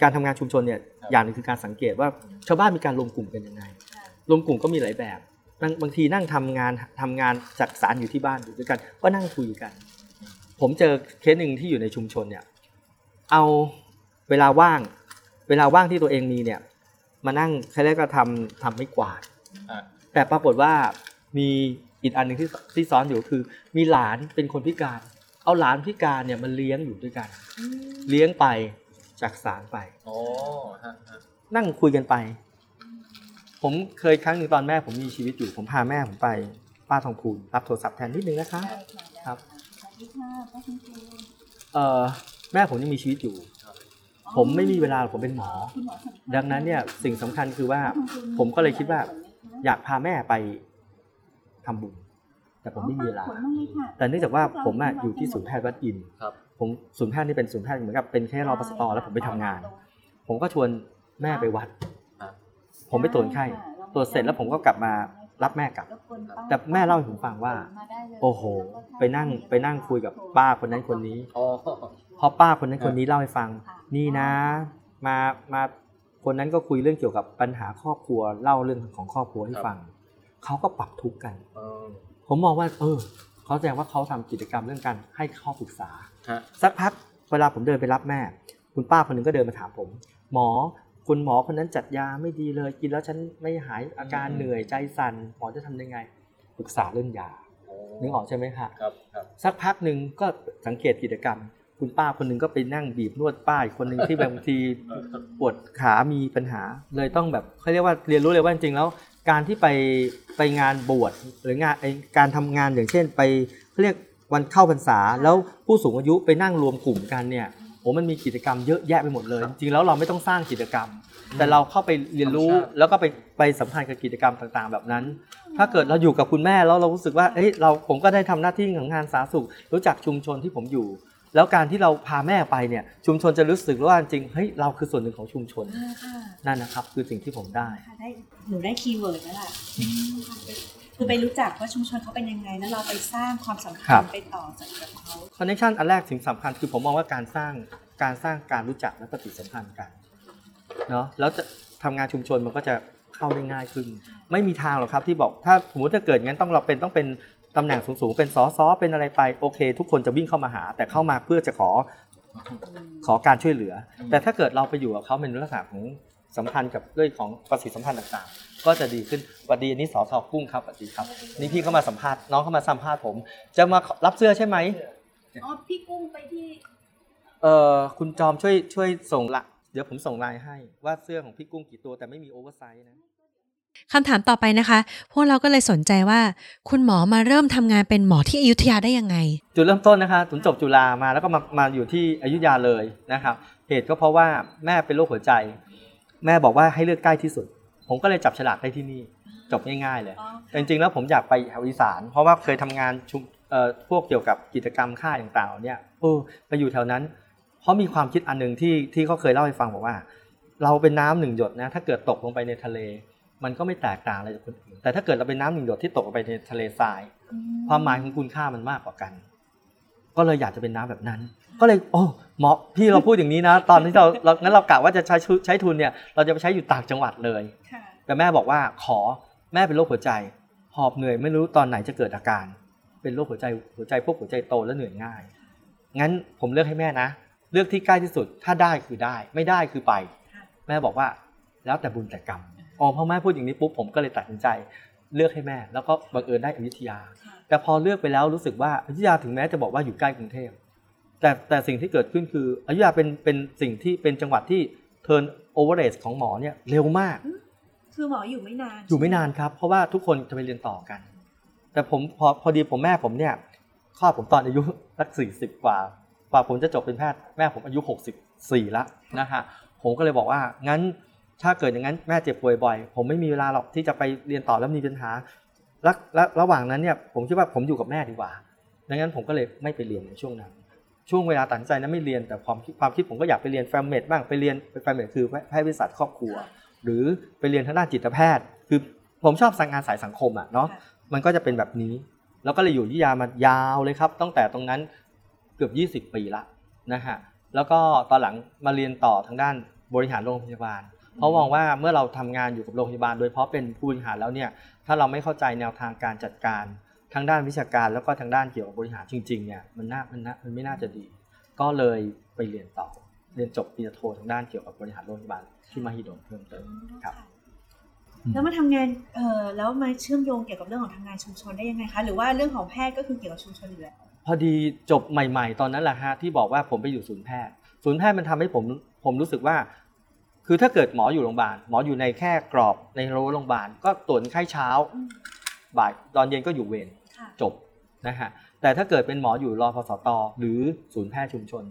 การทำงานชุมชนเนี่ยอย่างหนึงคือการสังเกตว่าชาวบ้านมีการรวมกลุ่มกันยังไงค่ะรวมกลุ่มก็มีหลายแบบบางบางทีนั่งทำงานทำงานจักสารอยู่ที่บ้านอยู่ด้วยกัน ก็นั่งคุยกัน ผมเจอเคสหนึ่งที่อยู่ในชุมชนเนี่ยเอาเวลาว่าง เวลาว่างที่ตัวเองมีเนี่ยมานั่งใครแรกก็ทำทำไม่กวาดอะแต่ปรากฏว่ามี อีกอันหนึ่งที่ที่ซ้อนอยู่คือ มีหลานเป็นคนพิการ เอาหลานพิการเนี่ยมันเลี้ยงอยู่ด้วยกันอืมเลี้ยงไปจากสารไปอ๋อฮะฮะนั่งคุยกันไป ผมเคยครั้งหนึ่งตอนแม่ผมมีชีวิตอยู่ผมพาแม่ผมไปป้าทองพูนรับโทรศัพท์แทนนิดนึงนะคะได้ค่ะได้ครับสวัสดีค่ะป้าคุณครูเอ่อแม่ผมยังมีชีวิตอยู่ ผมไม่มีเวลาหรอกผมเป็นหมอคุณหมอสำคัญดังนั้นเนี่ยสิ่งสำคัญคือว่าผมก็เลยคิดว่า อยากพาแม่ไป ทำบุญ แต่ผมไม่มีเวลาผลบ้งไหมคะแต่เนื่องจากว่าผมอะอยู่ที่ศูนย์แพทย์วัดอินทร์ครับผมศูนย์แพทย์นี่เป็นศูนย์แพทย์เหมือนกับเป็นแค่รอปสตแล้วผมไปทำงาน ผมก็ชวนแม่ไปวัดครับผมไปตรวจไข้ตรวจเสร็จแล้วผมก็กลับมารับแม่กลับ แต่แม่เล่าให้ผมฟังว่า โอ้โห ไปนั่งไปนั่งคุยกับป้าคนนั้นคนนี้อ๋อพอป้าคนนั้นคนนี้เล่าให้ฟัง นี่นะ มามาคนนั้นก็คุยเรื่องเกี่ยวกับปัญหาครอบครัวเล่าเรื่องของครอบครัวให้ฟัง เขาก็ปรับทุกข์กันเออผมมองว่า เออเขาแสดงว่าเขาทำกิจกรรมเรื่องการให้ข้อปรึกษาฮะสักพักเวลาผมเดินไปรับแม่ คุณป้าคนหนึ่งก็เดินมาถามผม หมอคุณหมอคนนั้นจัดยาไม่ดีเลยกินแล้วฉันไม่หายอาการเหนื่อยใจสั่นหมอจะทำยังไงปรึกษาเรื่องยานึกออกใช่ไหมคะครับครับสักพักหนึ่งก็สังเกตกิจกรรม คุณป้าคนหนึ่งก็ไปนั่งบีบนวดป้าอีกคนหนึ่งที่บางทีปวดขามีปัญหา เลยต้องแบบเขาเรียกว่าเรียนรู้เลยว่าจริงๆแล้ว การที่ไปไปงานบวชหรืองานไอ้การทำงานอย่างเช่น ไปเขาเรียกวันเข้าพรรษา แล้วผู้สูงอายุไปนั่งรวมกลุ่มกันเนี่ยโอ้มันมีกิจกรรมเยอะแยะไปหมดเลย จริงๆแล้วเราไม่ต้องสร้างกิจกรรม แต่เราเข้าไปเรียนรู้แล้วก็ไปไปสัมพันธ์กับกิจกรรมต่างๆ แบบนั้น ถ้าเกิดเราอยู่กับคุณแม่แล้วเรารู้สึกว่าเอ้ยเราผมก็ได้ทำหน้าที่ของงานสาธารณสุข รู้จักชุมชนที่ผมอยู่ แล้วการที่เราพาแม่ไปเนี่ยชุมชนจะรู้สึกว่าจริงๆเฮ้ยเราคือส่วนหนึ่งของชุมชนอ่าค่ะนั่นนะครับ คือสิ่งที่ผมได้ค่ะได้หนูได้ keyword แล้วล่ะคือไปรู้จักว่าชุมชนเขาเป็นยังไงแล้วเราไปสร้างความสัมพันธ์ครับไปต่อจากกับเขา connection อันแรกสิ่งสำคัญคือผมมองว่าการสร้างการสร้างการรู้จักและปฏิสัมพันธ์กันเนาะแล้วจะทำงานชุมชนมันก็จะเข้าได้ง่ายขึ้น ไม่มีทางหรอกครับที่บอกถ้าสมมติถ้าเกิดงั้นต้องเราเป็นต้องเป็น ตำแหน่งสูงๆเป็นสอสอเป็นอะไรไปโอเค ทุกคนจะวิ่งเข้ามาหา แต่เข้ามาเพื่อจะขอขอการช่วยเหลือ แต่ถ้าเกิดเราไปอยู่กับเขาเป็นลักษณะของสัมพันธ์กับเรื่องของปฏิสัมพันธ์ต่างๆ ก็จะดีขึ้นสวัสดีอันนี้สอทอกุ้งครับสวัสดีครับ นี่พี่เข้ามาสัมภาษณ์น้องเข้ามาสัมภาษณ์ผม จะมารับเสื้อใช่ไหมอ๋อพี่กุ้งไปที่เอ่อคุณจอมช่วยช่วยส่งละ เดี๋ยวผมส่งไลน์ให้ว่าเสื้อของพี่กุ้งกี่ตัวแต่ไม่มีโอเวอร์ไซส์นะ คำถามต่อไปนะคะ พวกเราก็เลยสนใจว่า คุณหมอมาเริ่มทำงานเป็นหมอที่อยุธยาได้ยังไง จุดเริ่มต้นนะคะผมจบจุฬามาแล้วก็มามาอยู่ที่อยุธยาเลยนะครับ เหตุก็เพราะว่าแม่เป็นโรคหัวใจ แม่บอกว่าให้เลือกใกล้ที่สุด ผมก็เลยจับฉลากได้ที่นี่จบง่ายๆเลยอ๋อแต่จริงๆแล้วผมอยากไปแถวอีสาน เพราะว่าเคยทำงานชุมเอ่อพวกเกี่ยวกับกิจกรรมค่ายต่างๆเนี่ยเออไปอยู่แถวนั้น เพราะมีความคิดอันหนึ่งที่ที่เขาเคยเล่าให้ฟังบอกว่า เราเป็นน้ำหนึ่งหยดนะถ้าเกิดตกลงไปในทะเล มันก็ไม่แตกต่างอะไรจากคนอื่นแต่ถ้าเกิดเราเป็นน้ำหนึ่งหยดที่ตกลงไปในทะเลทราย ความหมายของคุณค่ามันมากกว่ากัน ก็เลยอยากจะเป็นน้ำแบบนั้น ก็เลยโอ้หมอพี่เราพูดอย่างนี้นะ ตอนที่เราเรางั้นเรากะว่าจะใช้ชุใช้ทุนเนี่ยเราจะไปใช้อยู่ต่างจังหวัดเลยค่ะแต่แม่บอกว่าขอแม่เป็นโรคหัวใจ หอบเหนื่อยไม่รู้ตอนไหนจะเกิดอาการ เป็นโรคหัวใจหัวใจพวกหัวใจโตและเหนื่อยง่าย งั้นผมเลือกให้แม่นะ เลือกที่ใกล้ที่สุดถ้าได้คือได้ ไม่ได้คือไปค่ะแม่บอกว่า แล้วแต่บุญแต่กรรม อ๋อพอแม่พูดอย่างนี้ปุ๊บผมก็เลยตัดสินใจเลือกให้แม่ แล้วก็บังเอิญได้อยุธยาค่ะแต่พอเลือกไปแล้วรู้สึกว่าอยุธยาถึงแม้จะบอกว่าอยู่ใกล้กรุงเทพแต่แต่สิ่งที่เกิดขึ้นคืออยุธยาเป็นเป็นสิ่งที่เป็นจังหวัดที่เทิร์นโอเวอร์เรของหมอเนี่ยเร็วมาก คือหมออยู่ไม่นาน อยู่ไม่นานครับ เพราะว่าทุกคนจะไปเรียนต่อกัน แต่ผมพอพอดีผมแม่ผมเนี่ยคลอดผมตอนอายุสักสี่สิบกว่ากว่าผมจะจบเป็นแพทย์แม่ผมอายุหกสิบสี่ละนะฮะผมก็เลยบอกว่างั้น ถ้าเกิดอย่างนั้นแม่เจ็บป่วยบ่อย ผมไม่มีเวลาหรอกที่จะไปเรียนต่อแล้วมีปัญหาและและระหว่างนั้นเนี่ยผมคิดว่าผมอยู่กับแม่ดีกว่าดังนั้นผมก็เลยไม่ไปเรียนในช่วงนั้น ช่วงเวลาตัดสินใจนั้นไม่เรียนแต่ความคิดความคิดผมก็อยากไปเรียน fam med บ้างไปเรียน fam med คือแพทย์เวชศาสตร์ครอบครัว หรือไปเรียนทางด้านจิตแพทย์ คือผมชอบสังงานสายสังคมอะเนาะค่ะมันก็จะเป็นแบบนี้ แล้วก็เลยอยู่ที่ยามายาวเลยครับ ตั้งแต่ตรงนั้นเกือบ 20 ปีละนะฮะแล้วก็ตอนหลังมาเรียนต่อทางด้านบริหารโรงพยาบาล เพราะมองว่าเมื่อเราทำงานอยู่กับโรงพยาบาล โดยเฉพาะเป็นผู้บริหารแล้วเนี่ยถ้าเราไม่เข้าใจแนวทางการจัดการทางด้านวิชาการแล้วก็ทางด้านเกี่ยวกับบริหารจริงๆเนี่ยมันน่ามันน่ามันไม่น่าจะดี ก็เลยไปเรียนต่อเรียนจบปริญญาโททางด้านเกี่ยวกับบริหารโรงพยาบาลที่มหิดลเพิ่มเติมครับแล้วมาทำงานเอ่อแล้วมาเชื่อมโยงเกี่ยวกับเรื่องของทำงานชุมชนได้ยังไงคะหรือว่าเรื่องของแพทย์ก็คือเกี่ยวกับชุมชนอยู่แล้วพอดีจบใหม่ ๆ ตอนนั้นแหละฮะที่บอกว่าผมไปอยู่ศูนย์แพทย์ ศูนย์แพทย์มันทำให้ผมผมรู้สึกว่า คือถ้าเกิดหมออยู่โรงพยาบาลหมออยู่ในแค่กรอบในโรงพยาบาลก็ตรวจไข้เช้าอืมบ่ายตอนเย็นก็อยู่เวรค่ะจบนะฮะแต่ถ้าเกิดเป็นหมออยู่รอพสตหรือศูนย์แพทย์ชุมชน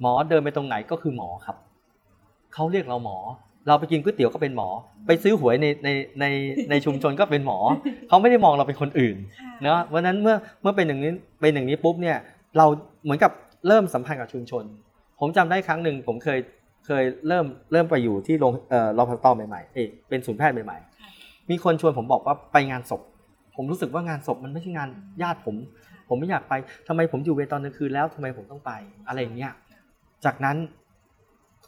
หมอเดินไปตรงไหนก็คือหมอครับเขาเรียกเราหมอ เราไปกินก๋วยเตี๋ยวก็เป็นหมอ ไปซื้อหวยในในในในชุมชนก็เป็นหมอเขาไม่ได้มองเราเป็นคนอื่นค่ะเนาะวันนั้นเมื่อเมื่อเป็นอย่างนี้เป็นอย่างนี้ปุ๊บเนี่ยเราเหมือนกับเริ่มสัมพันธ์กับชุมชน ผมจำได้ครั้งหนึ่งผมเคย เคยเริ่มเริ่มไปอยู่ที่โรงเอ่อรอพตใหม่ๆเอยเป็นศูนย์แพทย์ใหม่ๆ มีคนชวนผมบอกว่าไปงานศพ ผมรู้สึกว่างานศพมันไม่ใช่งานญาติผม ผมไม่อยากไปทำไมผมอยู่เวรตอนกลางคืนแล้วทำไมผมต้องไป อะไรอย่างเงี้ยจากนั้น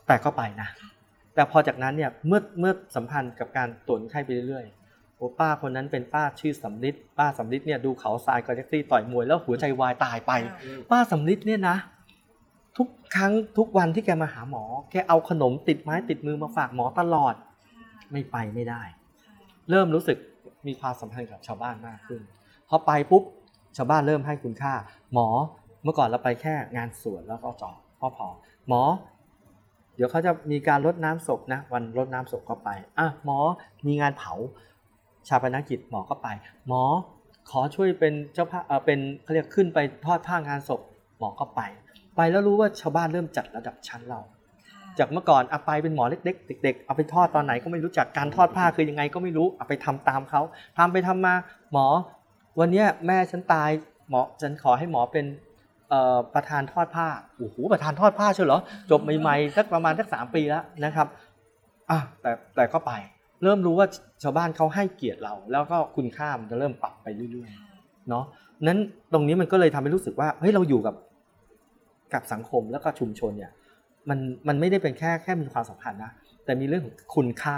แต่ก็ไปนะ แต่พอจากนั้นเนี่ยเมื่อเมื่อสัมพันธ์กับการตรวจคนไข้ไปเรื่อยๆโอ้ป้าคนนั้นเป็นป้าชื่อสำลิดป้าสำลิดเนี่ยดูเขาทรายกอแท็กซี่ต่อยมวยแล้วหัวใจวายตายไป ป้าสำลิดเนี่ยนะ ทุกครั้งทุกวันที่แกมาหาหมอ แกเอาขนมติดไม้ติดมือมาฝากหมอตลอด ไม่ไปไม่ได้ เริ่มรู้สึกมีความสัมพันธ์กับชาวบ้านมากขึ้น พอไปปุ๊บชาวบ้านเริ่มให้คุณค่า หมอเมื่อก่อนเราไปแค่งานสวนแล้วก็จอดพอพอหมอ เดี๋ยวเขาจะมีการรดน้ำศพนะ วันรดน้ำศพก็ไปอะหมอมีงานเผา ชาปนกิจหมอก็ไป หมอขอช่วยเป็นเจ้าภาพเออเป็นเขาเรียกขึ้นไปทอดผ้างานศพหมอก็ไป ไปแล้วรู้ว่าชาวบ้านเริ่มจัดระดับชั้นเรา จากเมื่อก่อนเอาไปเป็นหมอเล็กๆเด็ก ๆ เอาไปทอดตอนไหนก็ไม่รู้จักการทอดผ้าคือยังไงก็ไม่รู้เอาไปทำตามเขาทำไปทำมาหมอ วันเนี้ยแม่ฉันตายหมอฉันขอให้หมอเป็นเอ่อประธานทอดผ้าโอ้โหประธานทอดผ้าเชียวเหรอจบใหม่ๆสักประมาณสักสามปีแล้วนะครับอะแต่แต่ก็ไป เริ่มรู้ว่าชาวบ้านเขาให้เกียรติเรา แล้วก็คุณค่ามันจะเริ่มปรับไปเรื่อยๆเนาะนั้นตรงนี้มันก็เลยทำให้รู้สึกว่าเฮ้ยเราอยู่กับ กับสังคมแล้วก็ชุมชนเนี่ยมันมันไม่ได้เป็นแค่แค่มีความสัมพันธ์นะแต่มีเรื่องของคุณค่า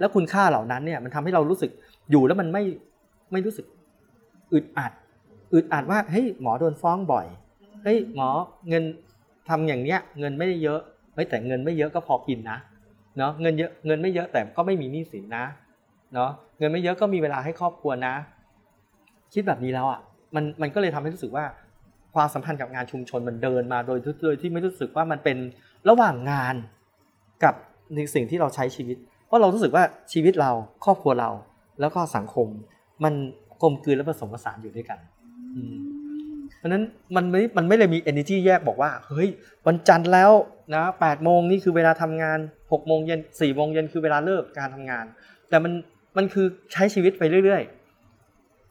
แล้วคุณค่าเหล่านั้นเนี่ยมันทำให้เรารู้สึกอยู่แล้วมันไม่ไม่รู้สึกอึดอัดอึดอัดว่าเฮ้ยหมอโดนฟ้องบ่อยเฮ้ยหมอเงินทำอย่างเนี้ยเงินไม่ได้เยอะเฮ้ยแต่เงินไม่เยอะก็พอกินนะเนาะเงินเยอะเงินไม่เยอะแต่ก็ไม่มีหนี้สินนะเนาะเงินไม่เยอะก็มีเวลาให้ครอบครัวนะ คิดแบบนี้แล้วอะมันมันก็เลยทำให้รู้สึกว่า ความสัมพันธ์กับงานชุมชนมันเดินมาโดยโดยที่ไม่รู้สึกว่ามันเป็นระหว่างงานกับในสิ่งที่เราใช้ชีวิต เพราะเรารู้สึกว่าชีวิตเราครอบครัวเรา แล้วก็สังคม มันกลมกลืนและผสมผสานอยู่ด้วยกันเพราะนั้นมันไม่ มันไม่เลยมี energy แยกบอกว่า เฮ้ย วันจันทร์แล้วนะแปดโมงนี่คือเวลาทำงานหกโมงเย็นสี่โมงเย็นคือเวลาเลิกการทำงาน แต่มัน มันคือใช้ชีวิตไปเรื่อยๆ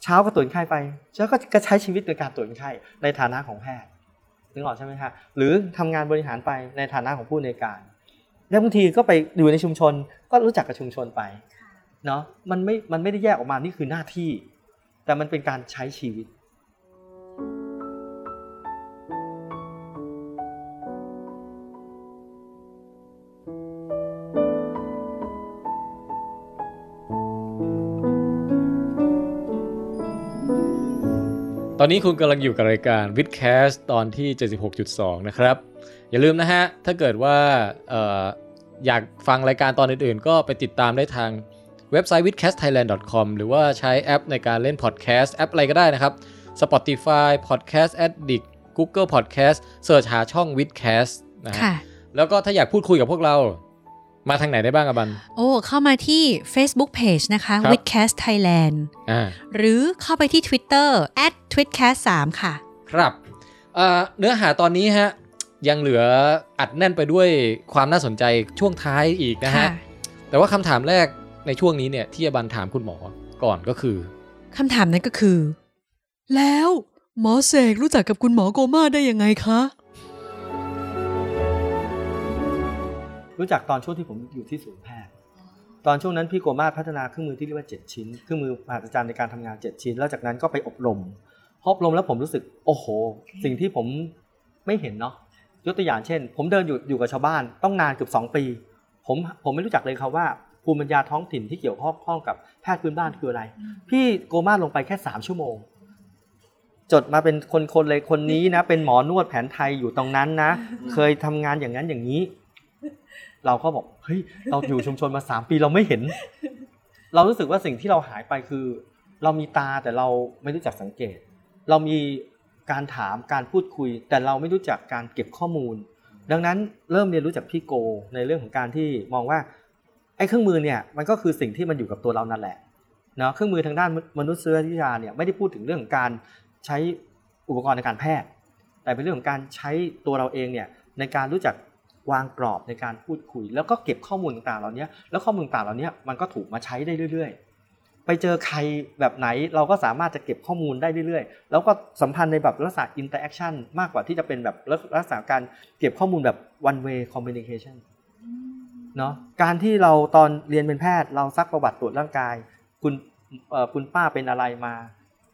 เช้าก็ตรวจไข้ไปเช้าก็ใช้ชีวิตในการตรวจไข้ในฐานะของแพทย์นึกออกใช่ไหมคะหรือทำงานบริหารไปในฐานะของผู้ในวยการ แล้วบางทีก็ไปอยู่ในชุมชนก็รู้จักกับชุมชนไปเนาะมันไม่มันไม่ได้แยกออกมานี่คือหน้าที่ แต่มันเป็นการใช้ชีวิต อนนี้คุณกำลังอยู่กับรายการวิดแคสตอนที่ 76.2 นะครับ อย่าลืมนะฮะ ถ้าเกิดว่าเอออยากฟังรายการตอนอื่นๆ ก็ไปติดตามได้ทางเว็บไซต์ withcastthailand.com หรือว่าใช้แอปในการเล่นพอดแคสต์แอปอะไรก็ได้นะครับ Spotify Podcast Addict Google Podcast เสิร์ชหาช่อง withcast นะฮะค่ะแล้วก็ถ้าอยากพูดคุยกับพวกเรา มาทางไหนได้บ้างอะบัน โอ้ เข้ามาที่ Facebook Page นะคะครับ Witcast Thailand อ่าหรือเข้าไปที่ Twitter @twitcast 3ค่ะ ครับเอ่อเนื้อหาตอนนี้ฮะ ยังเหลืออัดแน่นไปด้วยความน่าสนใจช่วงท้ายอีกนะฮะค่ะแต่ว่าคำถามแรกในช่วงนี้เนี่ย ที่อบันถามคุณหมอก่อนก็คือคำถามนั้นก็คือ แล้วหมอเสกรู้จักกับคุณหมอโกมาได้ยังไงคะ รู้จักตอนช่วงที่ผมอยู่ที่ศูนย์แพทย์ตอนช่วงนั้นพี่โกมาพัฒนาเครื่องมือที่เรียกว่า 7 ชิ้น เครื่องมือมหัศจรรย์ในการทำงาน 7 ชิ้น แล้วจากนั้นก็ไปอบรมพออบรมแล้วผมรู้สึกโอ้โห สิ่งที่ผมไม่เห็นเนาะยกตัวอย่างเช่น ผมเดินอยู่อยู่กับชาวบ้านต้องนานเกือบ2 ปี ผมผมไม่รู้จักเลยครับว่าภูมิปัญญาท้องถิ่นที่เกี่ยวข้องกับแพทย์พื้นบ้านคืออะไร พี่โกมาลงไปแค่ 3 ชั่วโมง จดมาเป็นคนๆเลยคนนี้นะ เป็นหมอนวดแผนไทยอยู่ตรงนั้นนะ เคยทำงานอย่างนั้นอย่างนี้ เราก็บอกเฮ้ยเราอยู่ชุมชนมาสามปีเราไม่เห็น เรารู้สึกว่าสิ่งที่เราหายไปคือ เรามีตาแต่เราไม่รู้จักสังเกต เรามีการถามการพูดคุย แต่เราไม่รู้จักการเก็บข้อมูล ดังนั้นเริ่มเรียนรู้จากพี่โกในเรื่องของการที่มองว่าไอ้เครื่องมือเนี่ยมันก็คือสิ่งที่มันอยู่กับตัวเรานั่นแหละเนาะเครื่องมือทางด้านมนุษยวิทยาเนี่ยไม่ได้พูดถึงเรื่องของการใช้อุปกรณ์ในการแพทย์ แต่เป็นเรื่องของการใช้ตัวเราเองเนี่ยในการรู้จัก วางกรอบในการพูดคุย แล้วก็เก็บข้อมูลต่างๆเหล่านี้แล้วข้อมูลต่างๆเหล่านี้มันก็ถูกมาใช้ได้เรื่อย ๆ ไปเจอใครแบบไหนเราก็สามารถจะเก็บข้อมูลได้เรื่อยๆ แล้วก็สัมพันธ์ในแบบลักษณะ interaction มากกว่าที่จะเป็นแบบลักษณะการเก็บข้อมูลแบบ one way communication เนาะการที่เราตอนเรียนเป็นแพทย์ เราซักประวัติตรวจร่างกาย คุณคุณป้าเป็นอะไรมา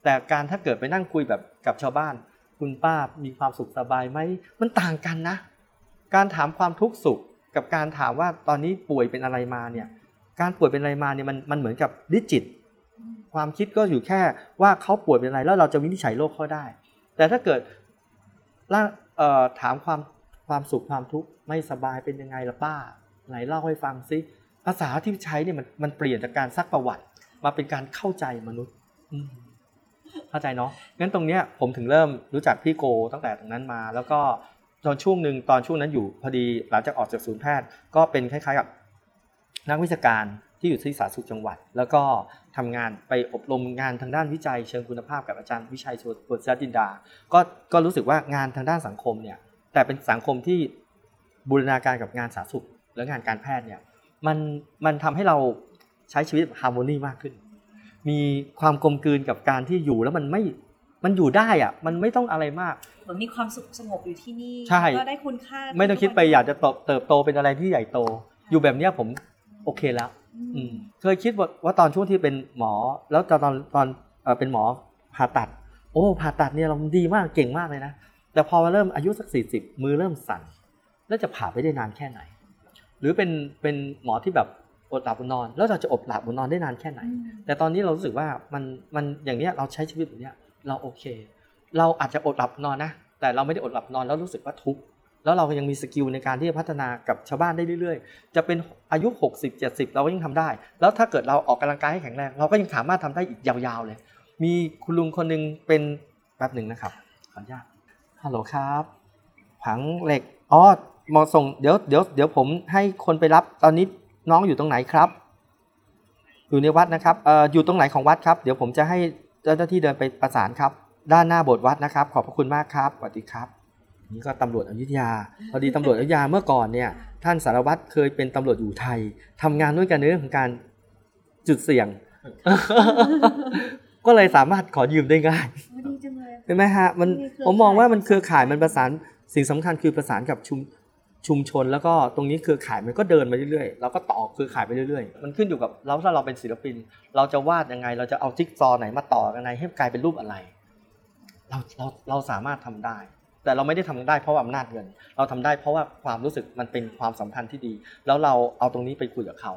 แต่การถ้าเกิดไปนั่งคุยแบบกับชาวบ้าน คุณป้ามีความสุขสบายไหมมันต่างกันนะ การถามความทุกข์สุขกับการถามว่าตอนนี้ป่วยเป็นอะไรมาเนี่ยการป่วยเป็นอะไรมาเนี่ยมันมันเหมือนกับดิจิต ความคิดก็อยู่แค่ว่าเขาป่วยเป็นอะไรแล้วเราจะวินิจฉัยโรคเขาได้ แต่ถ้าเกิดล่าถามความความสุขความทุกข์ไม่สบายเป็นยังไงล่ะป้า ไหนเล่าให้ฟังซิภาษาที่ใช้เนี่ยมันมันเปลี่ยนจากการซักประวัติ มาเป็นการเข้าใจมนุษย์เข้าใจเนาะงั้นตรงเนี้ยผมถึงเริ่มรู้จักพี่โกตั้งแต่ตรงนั้นมา แล้วก็ ตอนช่วงหนึ่งตอนช่วงนั้นอยู่พอดีหลังจากออกจากศูนย์แพทย์ก็เป็นคล้ายๆกับนักวิชาการที่อยู่ที่สาธารณสุขจังหวัด แล้วก็ทำงานไปอบรมงานทางด้านวิจัยเชิงคุณภาพกับอาจารย์วิชัยโชติชจินดา ก็ก็รู้สึกว่างานทางด้านสังคมเนี่ยแต่เป็นสังคมที่บูรณาการกับงานสาธารณสุข และงานการแพทย์เนี่ยมันมันทำให้เราใช้ชีวิตฮาร์โมนีมากขึ้น มีความกลมกลืนกับการที่อยู่แล้วมันไม่ มันอยู่ได้อะมันไม่ต้องอะไรมากเหมือนมีความสุขสงบอยู่ที่นี่ใช่แล้วก็ได้คุณค่า ไม่ต้องคิดไปอยากจะเติบเติบโตเป็นอะไรที่ใหญ่โต อยู่แบบเนี้ยผมโอเคแล้วอืมเคยคิดว่าว่าตอนช่วงที่เป็นหมอ แล้วตอนตอนตอนเอ่อเป็นหมอผ่าตัด โอ้ผ่าตัดเนี่ยเราดีมากเก่งมากเลยนะแต่พอมาเริ่มอายุสักสี่สิบมือเริ่มสั่น แล้วจะผ่าไปได้นานแค่ไหน หรือเป็นเป็นหมอที่แบบอดหลับอดนอน แล้วเราจะอดหลับอดนอนได้นานแค่ไหน แต่ตอนนี้เรารู้สึกว่ามันมันอย่างเนี้ยเราใช้ชีวิตแบบเนี้ย เราโอเค เราอาจจะอดหลับนอนนะ แต่เราไม่ได้อดหลับนอนแล้วรู้สึกว่าทุกข์แล้วเรายังมีสกิลในการที่จะพัฒนากับชาวบ้านได้เรื่อยๆ จะเป็นอายุ 60 70 เราก็ยังทำได้ แล้วถ้าเกิดเราออกกำลังกายให้แข็งแรง เราก็ยังสามารถทำได้อีกยาวๆเลย มีคุณลุงคนหนึ่งเป็นแป๊บหนึ่งนะครับ ขออนุญาต ฮัลโหลครับ ผังเหล็ก อ๋อมาส่ง เดี๋ยวเดี๋ยวเดี๋ยวผมให้คนไปรับ ตอนนี้น้องอยู่ตรงไหนครับ อยู่ในวัดนะครับ เอ่อ อยู่ตรงไหนของวัดครับ เดี๋ยวผมจะให้ เจ้าหน้าที่เดินไปประสานครับ ด้านหน้าโบสถ์วัดนะครับ ขอบพระคุณมากครับสวัสดีครับนี่ก็ตำรวจอยุธยาพอดีตำรวจอยุธยาเมื่อก่อนเนี่ยท่านสารวัตรเคยเป็นตำรวจอยู่ไทยทำงานด้วยกันในเรื่องของการจุดเสี่ยง ก็เลยสามารถขอยืมได้ง่ายดีจังเลยเห็นไหมฮะมันมีเครือผมมองว่าข่ายมันเครือข่ายมันประสานสิ่งสำคัญคือประสานกับชุม ชุมชนแล้วก็ตรงนี้เครือข่ายมันก็เดินมาเรื่อยๆเราก็ต่อเครือข่ายไปเรื่อยๆ มันขึ้นอยู่กับเราถ้าเราเป็นศิลปิน เราจะวาดยังไง เราจะเอาจิ๊กซอว์ไหนมาต่อยังไงให้กลายเป็นรูปอะไร เราเราเราสามารถทำได้ แต่เราไม่ได้ทำได้เพราะว่าอำนาจเงิน เราทำได้เพราะว่าความรู้สึกมันเป็นความสัมพันธ์ที่ดี แล้วเราเอาตรงนี้ไปคุยกับเขา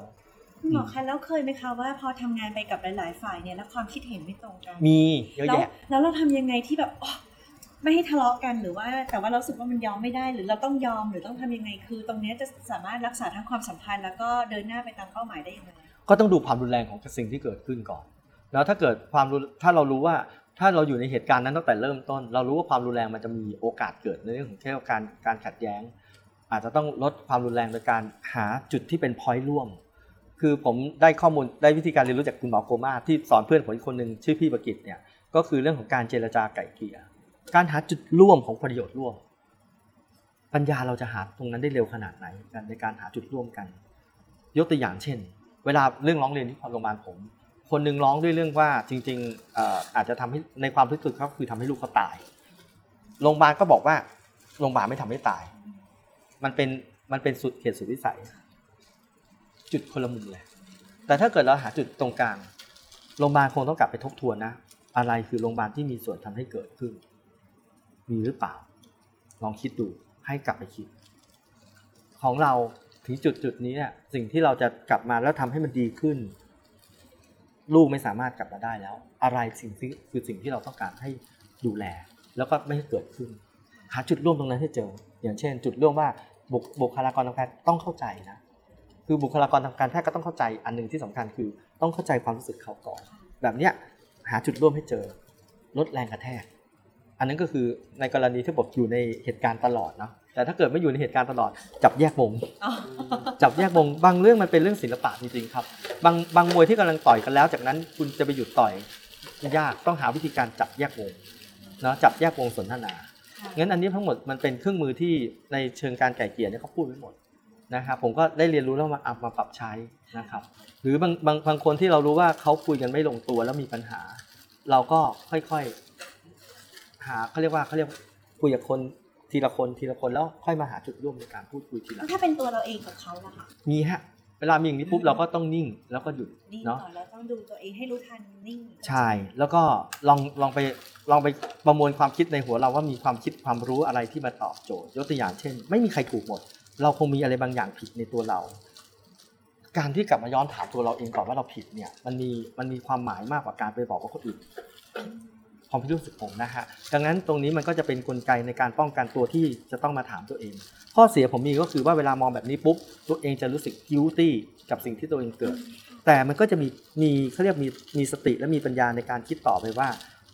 คุณหมอคะแล้วเคยไหมคะว่าพอทำงานไปกับหลาย ๆ ฝ่ายเนี่ยแล้วความคิดเห็นไม่ตรงกันมีเยอะแล้วแยะแล้วเราทำยังไงที่แบบอ๋อ ไม่ให้ทะเลาะกันหรือว่า แต่ว่าเราสึกว่ามันยอมไม่ได้ หรือเราต้องยอมหรือต้องทำยังไงคือ ตรงนี้จะสามารถรักษาทั้งความสัมพันธ์ แล้วก็เดินหน้าไปตามเป้าหมายได้ยังไงก็ต้องดูความรุนแรงของสิ่งที่เกิดขึ้นก่อน แล้วถ้าเกิดความรุนถ้าเรารู้ว่าถ้าเราอยู่ในเหตุการณ์นั้นตั้งแต่เริ่มต้น เรารู้ว่าความรุนแรงมันจะมีโอกาสเกิดในเรื่องของแค่การการขัดแย้ง อาจจะต้องลดความรุนแรงโดยการหาจุดที่เป็นพอยต์ร่วม คือผมได้ข้อมูลได้วิธีการเรียนรู้จากคุณหมอโกมาที่สอนเพื่อนผมคนหนึ่งชื่อพี่ประกิตเนี่ยก็คือเรื่องของการเจรจาไก่เกลี่ย การหาจุดร่วมของประโยชน์ร่วม ปัญญาเราจะหาตรงนั้นได้เร็วขนาดไหนกันในการหาจุดร่วมกัน ยกตัวอย่างเช่น เวลาเรื่องร้องเรียนที่โรงพยาบาลผม คนหนึ่งร้องด้วยเรื่องว่าจริงๆอาจจะทำให้ในความรู้สึกเขาคือทำให้ลูกเขาตายโรงพยาบาลก็บอกว่าโรงพยาบาลไม่ทำให้ตาย มันเป็นมันเป็นสุดเขตสุดวิสัย จุดคนละมุมเลย แต่ถ้าเกิดเราหาจุดตรงกลางโรงพยาบาลคงต้องกลับไปทบทวนนะ อะไรคือโรงพยาบาลที่มีส่วนทำให้เกิดขึ้น มีหรือเปล่า ลองคิดดูให้กลับไปคิด ของเราถึงจุดจุดนี้เนี่ยสิ่งที่เราจะกลับมาแล้วทำให้มันดีขึ้น ลูกไม่สามารถกลับมาได้แล้ว อะไรสิ่งที่คือสิ่งที่เราต้องการให้ดูแล แล้วก็ไม่ให้เกิดขึ้น หาจุดร่วมตรงนั้นให้เจอ อย่างเช่น จุดร่วมว่าบุคบุคลากรทางการแพทย์ต้องเข้าใจนะคือบุคลากรทางการแพทย์ก็ต้องเข้าใจอันหนึ่งที่สำคัญคือต้องเข้าใจความรู้สึกเขาก่อนแบบเนี้ยหาจุดร่วมให้เจอลดแรงกระแทก อันนั้นก็คือในกรณีที่บอกอยู่ในเหตุการณ์ตลอดเนาะแต่ถ้าเกิดไม่อยู่ในเหตุการณ์ตลอด จับแยกวงจับแยกวงบางเรื่องมันเป็นเรื่องศิลปะจริงๆครับ บางบางมวยที่กำลังต่อยกันแล้ว จากนั้นคุณจะไปหยุดต่อยยากต้องหาวิธีการจับแยกวงเนาะจับแยกวงสนทนางั้นอันนี้ทั้งหมดมันเป็นเครื่องมือที่ในเชิงการไก่เกลี่ยเนี่ยเขาพูดไว้หมดนะครับผมก็ได้เรียนรู้แล้วมาเอามาปรับใช้นะครับ หรือบางบางบางคนที่เรารู้ว่าเขาคุยกันไม่ลงตัวแล้วมีปัญหา เราก็ค่อยๆ หาเขาเรียกว่าเขาเรียกคุยกับคนทีละคนทีละคนแล้วค่อยมาหาจุดร่วมในการพูดคุยทีหลังถ้าเป็นตัวเราเองกับเขาล่ะค่ะมีฮะเวลามีอย่างนี้ปุ๊บเราก็ต้องนิ่งแล้วก็หยุดนิ่งเนาะก่อนแล้วต้องดูตัวเองให้รู้ทันนิ่งใช่แล้วก็ลองลองไปลองไปประมวลความคิดในหัวเราว่ามีความคิดความรู้อะไรที่มาตอบโจทย์ยกตัวอย่างเช่น ไม่มีใครถูกหมด เราคงมีอะไรบางอย่างผิดในตัวเรา การที่กลับมาย้อนถามตัวเราเองก่อนว่าเราผิดเนี่ย มันมีมันมีความหมายมากกว่าการไปบอกว่าคนอื่น ความรู้สึกผมนะฮะดังนั้นตรงนี้มันก็จะเป็นกลไกในการป้องกันตัวที่จะต้องมาถามตัวเอง ข้อเสียผมมีก็คือว่าเวลามองแบบนี้ปุ๊บตัวเองจะรู้สึก guilty กับสิ่งที่ตัวเองเกิด แต่มันก็จะมีมีเขาเรียกมีมีสติและมีปัญญาในการคิดต่อไปว่า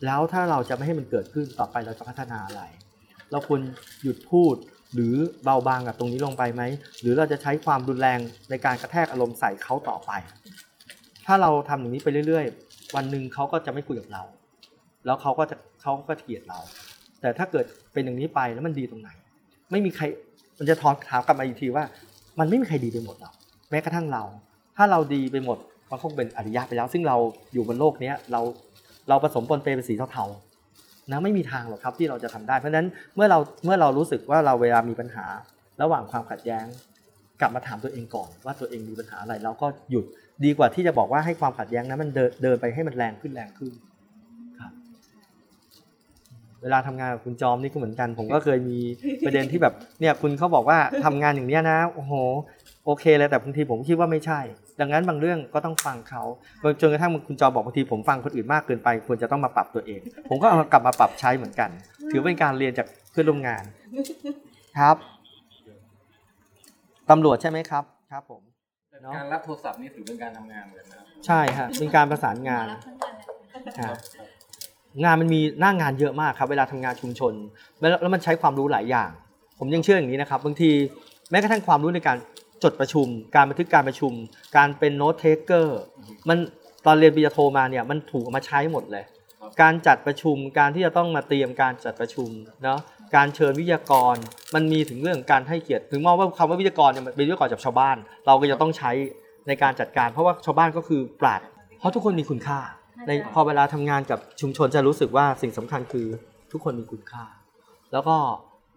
แล้วถ้าเราจะไม่ให้มันเกิดขึ้นต่อไปเราจะพัฒนาอะไร เราควรหยุดพูดหรือเบาบางกับตรงนี้ลงไปไหม หรือเราจะใช้ความรุนแรงในการกระแทกอารมณ์ใส่เขาต่อไป ถ้าเราทำอย่างนี้ไปเรื่อย ๆ วันหนึ่งเขาก็จะไม่คุยกับเรา แล้วเขาก็จะเขาก็เกลียดเรา แต่ถ้าเกิดเป็นอย่างนี้ไปแล้วมันดีตรงไหน ไม่มีใครมันจะทอนถามกลับมาอีกทีว่า มันไม่มีใครดีไปหมดหรอกแม้กระทั่งเรา ถ้าเราดีไปหมดมันคงเป็นอริยะไปแล้ว ซึ่งเราอยู่บนโลกเนี้ยเราเราผสมปนเปเป็นสีเทาๆนะไม่มีทางหรอกครับที่เราจะทำได้เพราะฉะนั้นเมื่อเราเมื่อเรารู้สึกว่าเราเวลามีปัญหา ระหว่างความขัดแย้ง กลับมาถามตัวเองก่อน ว่าตัวเองมีปัญหาอะไรเราก็หยุดดีกว่าที่จะบอกว่าให้ความขัดแย้งนั้นมันเดินเดินไปให้มันแรงขึ้นแรงขึ้น เวลาทำงานกับคุณจอมนี่ก็เหมือนกัน ผมก็เคยมีประเด็นที่แบบเนี่ยคุณเขาบอกว่าทำงานอย่างเนี้ยนะโอ้โหโอเคเลยแต่บางทีผมคิดว่าไม่ใช่ ดังนั้นบางเรื่องก็ต้องฟังเขาจนกระทั่งคุณจอบอกบางทีผมฟังคนอื่นมากเกินไป ควรจะต้องมาปรับตัวเอง ผมก็เอากลับมาปรับใช้เหมือนกัน ถือเป็นการเรียนจากเพื่อนร่วมงานครับตำรวจใช่ไหมครับ ครับผมเนอะการรับโทรศัพท์นี่ถือเป็นการทำงานเหมือนกันนะครับใช่ฮะเป็นการประสานงานรับทั้ งานมันมีหน้างานเยอะมากครับ เวลาทำงานชุมชน แล้วมันใช้ความรู้หลายอย่าง ผมยังเชื่ออย่างนี้นะครับ บางทีแม้กระทั่งความรู้ในการจดประชุม การบันทึกการประชุม การเป็นโน้ตเทคเกอร์มันตอนเรียนปริญญาโทมาเนี่ยมันถูกมาใช้หมดเลย การจัดประชุมการที่จะต้องมาเตรียมการจัดประชุมเนาะการเชิญวิทยากรมันมีถึงเรื่องการให้เกียรติถึงมองว่าคำว่าวิทยากรเนี่ยมันเป็นวิทยากรจากชาวบ้าน เราก็จะต้องใช้ในการจัดการ เพราะว่าชาวบ้านก็คือปราดเพราะทุกคนมีคุณค่า ในพอเวลาทำงานกับชุมชนจะรู้สึกว่าสิ่งสำคัญคือทุกคนมีคุณค่า แล้วก็